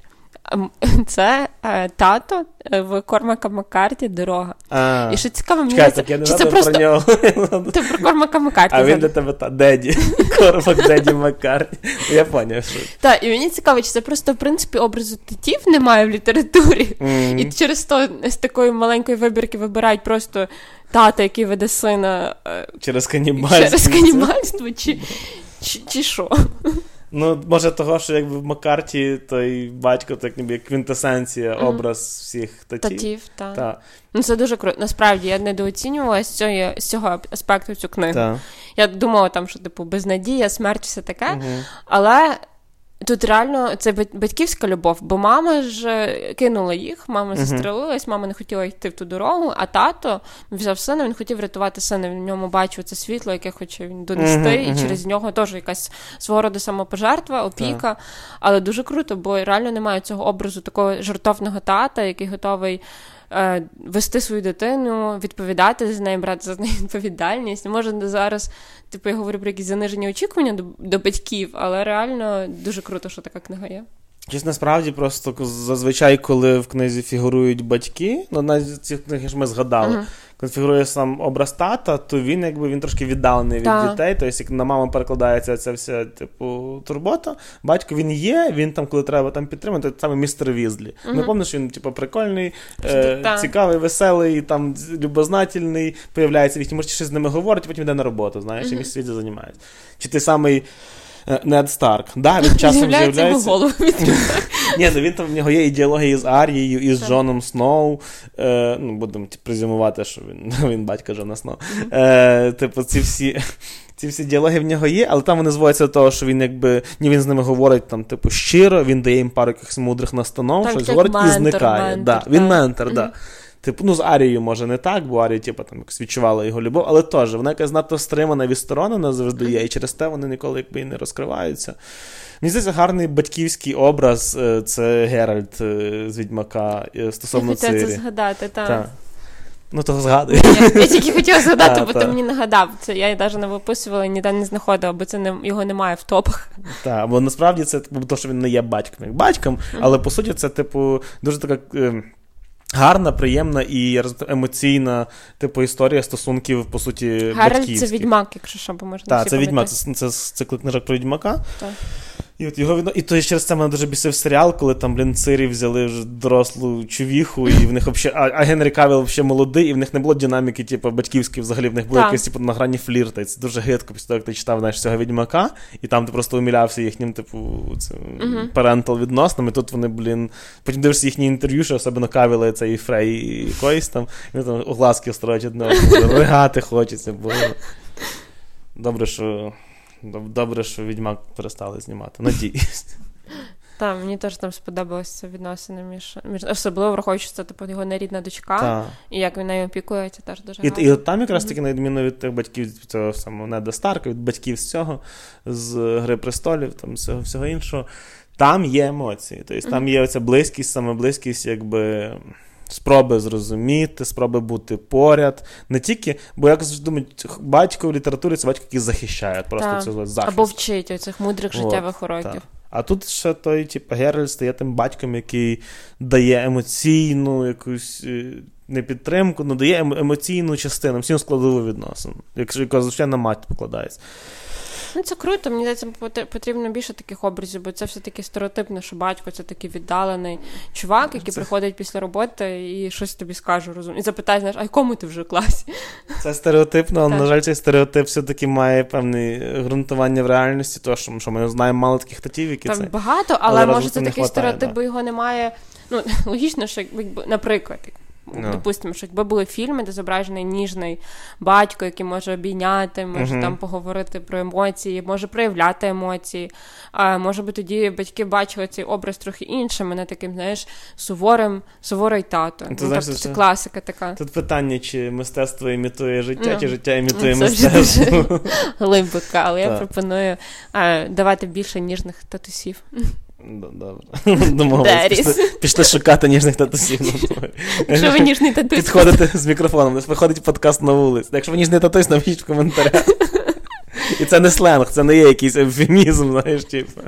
Speaker 2: [laughs] Це е, тато е, в Кормака Маккарті дорога.
Speaker 1: А,
Speaker 2: І що цікаво, мені
Speaker 1: Чекай, так я не
Speaker 2: чи це просто...
Speaker 1: нього. [laughs]
Speaker 2: Ти про Кормака Маккарті.
Speaker 1: А він для тебе та Деді. [laughs] Кормак Деді Маккарті. Я поняв, що.
Speaker 2: Так, і мені цікаво, чи це просто, в принципі, образу татів немає в літературі. Mm-hmm. І через то з такої маленької вибірки вибирають просто тата, який веде сина
Speaker 1: е, через канібальство.
Speaker 2: Через канібальство, чи, чи, чи що?
Speaker 1: Ну, може, того, що якби в Маккарті той батько, так ніби квінтесенція, mm-hmm. образ всіх татів.
Speaker 2: Татів, так. Та. Ну, це дуже круто. Насправді я недооцінювала з цього, з цього аспекту цю книгу.
Speaker 1: Та.
Speaker 2: Я думала, там, що типу безнадія, смерть, все таке. Mm-hmm. Але Тут реально це батьківська любов, бо мама ж кинула їх, мама застрелилась, мама не хотіла йти в ту дорогу, а тато взяв сина, він хотів рятувати сина. Він в ньому бачив це світло, яке хоче він донести, і через нього теж якась свого роду самопожертва, опіка. Але дуже круто, бо реально немає цього образу такого жартовного тата, який готовий. Е, вести свою дитину, відповідати за неї, брати за неї [laughs] відповідальність. Може, зараз, типу, я говорю про якісь занижені очікування до, до батьків, але реально дуже круто, що така книга є.
Speaker 1: Чесно, насправді, просто зазвичай, коли в книзі фігурують батьки, ну на ці книги ж ми згадали. Uh-huh конфігурує сам образ тата, то він якби він трошки віддалений від дітей. Тобто, як на маму перекладається ця вся типу турбота, батько він є, він там, коли треба там підтримати, саме містер Візлі. Угу. Ми пам'ятаємо, що він типу, прикольний, е, цікавий, веселий, там любознательний, появляється, він може щось з ними говорить, потім йде на роботу, знаєш, угу. і містер Візлі займається. Чи ти самий. Е, Нед Старк. Да, він часом з'являється.
Speaker 2: голову
Speaker 1: Ні, ну він там в нього є ідеологія з Арією, і з Джоном Сноу. Е, ну, Будемо презюмувати, що він [laughs] він батька Джона Сноу. Е, Типу, ці всі. Ці всі діалоги в нього є, але там вони зводяться до того, що він якби ні, він з ними говорить там, типу, щиро, він дає їм пару якихось мудрих настанов, щось говорить
Speaker 2: ментор,
Speaker 1: і зникає.
Speaker 2: Ментор,
Speaker 1: да, Він ментор, так. Да. Типу, ну, з Арією, може, не так, бо Арія, типу, там якось відчувала його любов, але теж вона якась надто стримана відсторонена завжди є, і через те вони ніколи якби і не розкриваються. Мені здається, гарний батьківський образ е, це Геральт е, з Відьмака е, стосовно Цирі.
Speaker 2: Це згадати, так.
Speaker 1: Та. Ну, то згадую.
Speaker 2: Я, я тільки хотіла згадати, [laughs] бо ти мені нагадав. Це я навіть не виписувала і ніде не знаходила, бо це не його немає в топах.
Speaker 1: Так, бо насправді це типу, то, що він не є батьком, як батьком, але по суті, це, типу, дуже така. Гарна, приємна і емоційна, типу, історія стосунків, по суті,
Speaker 2: Геральт це відьмак, якщо що, бо можна.
Speaker 1: Так, це відьмак, це, це, це книжок про відьмака. Так. І от його І то через це мене дуже бісив серіал, коли там, блін, Цири взяли вже дорослу чувіху, і в них взагалі. А, а Генрі Кавіл взагалі молодий, і в них не було динаміки, типу, батьківської взагалі, в них було якесь типу, на грані флірта. І це дуже гидко після того, як ти читав знаєш, цього відьмака, і там ти просто умілявся їхнім, типу, цим парентал відносинам, і тут вони, блін, потім дивишся їхні інтерв'ю, що особливо Кавіла, цей Фрей і якоїсь там, і вони там огласки строять одного, [laughs] ригати хочеться, бо. [laughs] Добре, що. Добре, що відьмак перестали знімати. Надіюсь.
Speaker 2: Так, мені теж там сподобалося відносини між між особливо враховуючи це типу його нерідна дочка,
Speaker 1: Та.
Speaker 2: і як він нею опікується, теж дуже
Speaker 1: і, гарно. І от там якраз таки, на відміну від тих батьків цього самого Неда Старка, від батьків з цього, з Гри престолів, там всього всього іншого, там є емоції. Тобто там є оця близькість, саме близькість, якби спроби зрозуміти, спроби бути поряд. Не тільки, бо як думають, батько в літературі це батько, який захищає просто
Speaker 2: так.
Speaker 1: це захист.
Speaker 2: Або вчить оцих мудрих життєвих уроків. Так.
Speaker 1: А тут ще той, типу, Геральт стає тим батьком, який дає емоційну якусь е, не підтримку, але дає емоційну частину, всім складову відносин, якщо яка звичайно на мать покладається.
Speaker 2: Ну, це круто, мені здається, потрібно більше таких образів, бо це все-таки стереотипно, що батько це такий віддалений чувак, який це... приходить після роботи і щось тобі скаже, розум. І запитає, знаєш, а якому ти вже в класі?
Speaker 1: Це стереотипно, але, на жаль, цей стереотип все-таки має певне ґрунтування в реальності, тому що, що ми знаємо мало таких татів, які
Speaker 2: Там
Speaker 1: це.
Speaker 2: багато, але, але може це такий стереотип, да. бо його немає. Ну, [laughs] логічно, що наприклад,
Speaker 1: Ну.
Speaker 2: Допустимо, що якби були фільми, де зображений ніжний батько, який може обійняти, може
Speaker 1: Мгм.
Speaker 2: там поговорити про емоції, може проявляти емоції. А може би тоді батьки бачили цей образ трохи іншим, а не таким, знаєш, суворим, суворий тато. Ну, тобто це класика така.
Speaker 1: Тут питання, чи мистецтво імітує життя,
Speaker 2: Ну,
Speaker 1: чи життя імітує
Speaker 2: це
Speaker 1: мистецтво.
Speaker 2: Глибока, але я пропоную давати більше ніжних татусів.
Speaker 1: Добре. Домовились. [laughs] Пішли, шукати ніжних татусів.
Speaker 2: Якщо ви ніжний татусь,
Speaker 1: Підходите з мікрофоном, виходить подкаст на вулиці. Якщо ви ніжний татусь, напишіть в коментарях. І це не сленг, це не є якийсь евфемізм, знаєш, типу.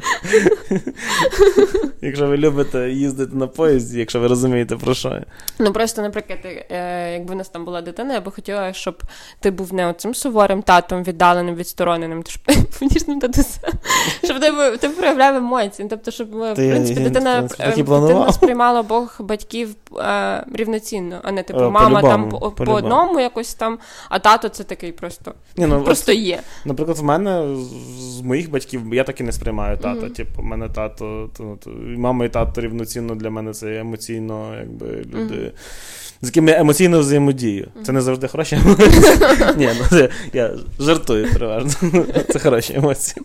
Speaker 1: Якщо ви любите їздити на поїзді, якщо ви розумієте про що.
Speaker 2: Ну просто, наприклад, е, якби в нас там була дитина, я би хотіла, щоб ти був не оцим суворим татом, віддаленим, відстороненим, то [laughs] щоб ти проявляв емоції. Тобто, щоб в принципі
Speaker 1: в
Speaker 2: дитина,
Speaker 1: принципі,
Speaker 2: е, дитина сприймала обох батьків е, рівноцінно, а не типу
Speaker 1: Е,
Speaker 2: мама там по, одному якось там, а тато це такий просто,
Speaker 1: ну,
Speaker 2: просто є.
Speaker 1: Наприклад, в мене з- моїх батьків я так і не сприймаю тата.
Speaker 2: Мгм.
Speaker 1: Типу, в мене тато, то, то, мама і тато рівноцінно для мене це емоційно, якби люди.
Speaker 2: Мгм.
Speaker 1: З якими я емоційно взаємодію. Це не завжди хороші емоції. [laughs] Ні, ну це я жартую переважно. [laughs] Це хороші емоції.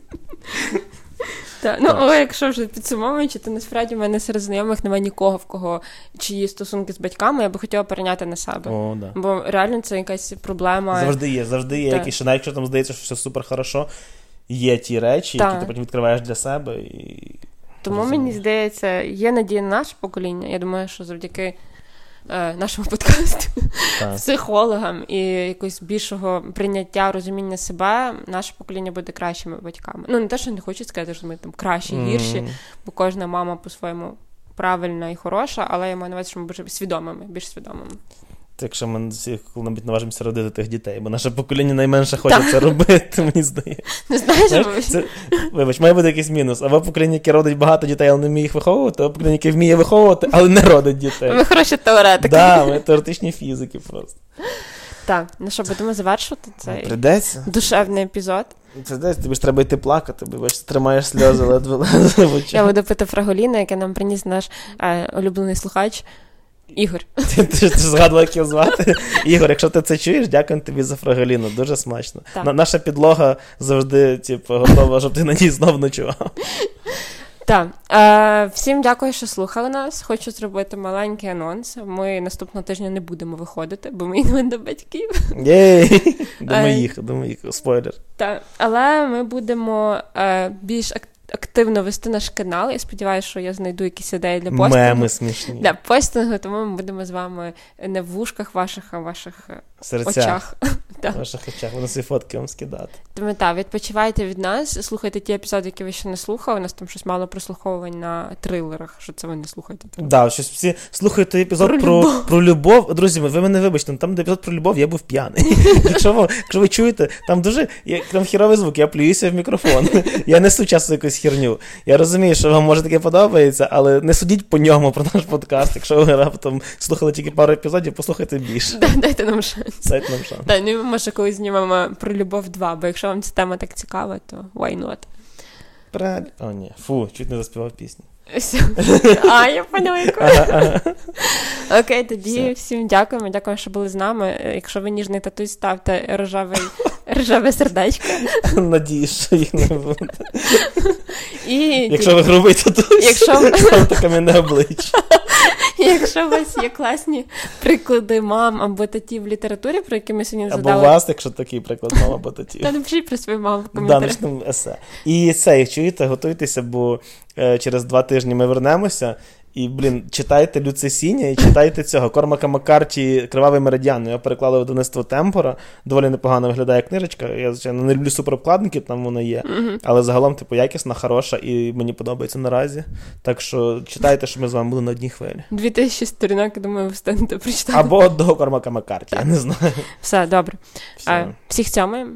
Speaker 2: Ну,
Speaker 1: Так.
Speaker 2: але якщо вже підсумовуючи, то насправді в мене серед знайомих немає нікого, в кого чиї стосунки з батьками, я би хотіла перейняти на себе.
Speaker 1: О, да.
Speaker 2: Бо реально це якась проблема.
Speaker 1: Завжди є, завжди є якісь, навіть якщо там здається, що все супер хорошо, є ті речі,
Speaker 2: Так.
Speaker 1: які ти потім відкриваєш для себе. І...
Speaker 2: Тому
Speaker 1: Розумію.
Speaker 2: мені здається, є надія на наше покоління. Я думаю, що завдяки нашому подкасту,
Speaker 1: Так.
Speaker 2: психологам і якось більшого прийняття, розуміння себе, наше покоління буде кращими батьками. Ну не те, що не хочу сказати, що ми там кращі, гірші, бо кожна мама по-своєму правильна і хороша, але я маю на увазі, що ми будемо свідомими, більш свідомими.
Speaker 1: Це якщо ми всі коли-небудь наважимося родити тих дітей, бо наше покоління найменше хоче це робити, мені здається.
Speaker 2: Не знаєш,
Speaker 1: це, вибач, має бути якийсь мінус. Або покоління, яке родить багато дітей, але не вміє їх виховувати, або покоління, яке вміє виховувати, але не родить дітей.
Speaker 2: ми хороші теоретики.
Speaker 1: Да, ми теоретичні фізики просто.
Speaker 2: Так, ну що, будемо завершувати цей
Speaker 1: Придеться.
Speaker 2: душевний епізод.
Speaker 1: Придеться, тобі ж треба йти плакати, бо бачиш, тримаєш сльози ледве ледве
Speaker 2: Я буду пити фраголіна, яке нам приніс наш е, улюблений слухач Ігор. [laughs]
Speaker 1: Ти, ти, ти ж згадував, як його звати. [laughs] Ігор, якщо ти це чуєш, дякую тобі за фрагаліну. Дуже смачно.
Speaker 2: Так.
Speaker 1: На, наша підлога завжди, типу, готова, щоб ти на ній знов ночував. [laughs]
Speaker 2: Так, е, всім дякую, що слухали нас. Хочу зробити маленький анонс. Ми наступного тижня не будемо виходити, бо ми йдемо до батьків.
Speaker 1: Єй! До моїх, до моїх, спойлер.
Speaker 2: Так, але ми будемо е, більш ак- активно вести наш канал. Я сподіваюся, що я знайду якісь ідеї для постингу.
Speaker 1: Меми смішні.
Speaker 2: Для постингу, тому ми будемо з вами не в вушках ваших, а в ваших е,
Speaker 1: Серцях.
Speaker 2: очах. [laughs] [laughs]
Speaker 1: В ваших очах. Вони свої фотки вам скидати.
Speaker 2: Тому так, відпочивайте від нас, слухайте ті епізоди, які ви ще не слухали. У нас там щось мало прослуховувань на трилерах, що це ви не слухаєте.
Speaker 1: Да, щось всі слухають той епізод
Speaker 2: Про
Speaker 1: про,
Speaker 2: любов.
Speaker 1: про, любов. Друзі, ви мене вибачте, ну, там де епізод про любов, я був п'яний. [laughs] якщо, ви, якщо ви чуєте, там дуже я, там хіровий звук, я плююся в мікрофон. я несу часто якусь херню. Я розумію, що вам може таке подобається, але не судіть по ньому про наш подкаст. Якщо ви раптом слухали тільки пару епізодів, послухайте більше.
Speaker 2: Да, Дайте нам шанс.
Speaker 1: Дайте нам шанс.
Speaker 2: Да, ну, може, колись знімемо про любов 2, бо якщо вам ця тема так цікава, то why not?
Speaker 1: Правильно. О, ні. Фу, чуть не заспівав пісню.
Speaker 2: Все. [laughs] А, я поняла, яку. [laughs] Окей, тоді
Speaker 1: Все.
Speaker 2: всім дякуємо. Дякуємо, що були з нами. Якщо ви ніжний татусь, ставте рожевий, рожеве сердечко. [laughs]
Speaker 1: Надіюсь, що їх не буде.
Speaker 2: І
Speaker 1: Якщо ви грубий татусь,
Speaker 2: Якщо
Speaker 1: ставте кам'яне обличчя.
Speaker 2: Якщо у вас є класні приклади мам або татів в літературі, про які ми сьогодні
Speaker 1: Або у
Speaker 2: задали,
Speaker 1: вас, якщо такий приклад мам або татів.
Speaker 2: Та напишіть про свою маму в
Speaker 1: Да,
Speaker 2: коментарях.
Speaker 1: начнемо есе. І це, як чуєте, готуйтеся, бо е, через два тижні ми вернемося. І, блін, читайте Люце Сіня і читайте цього. Кормака Маккарті Кривавий меридіан. Його переклали видавництво Темпора. Доволі непогано виглядає книжечка. Я, звичайно, не люблю суперобкладинки, там вона є. Але загалом, типу, якісна, хороша, і мені подобається наразі. Так що читайте, що ми з вами були на одній хвилі.
Speaker 2: 2000 сторінок, я думаю, ви встанете прочитати.
Speaker 1: Або до Кормака Маккарті, я не знаю.
Speaker 2: Все, добре.
Speaker 1: Все.
Speaker 2: А, всіх цьомаємо.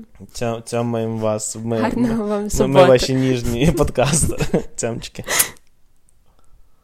Speaker 1: Цьомаємо вас. Ми, ми,
Speaker 2: Гарного вам
Speaker 1: ми,
Speaker 2: суботи.
Speaker 1: ми ваші ніжні [laughs] подкасти. Цямчики.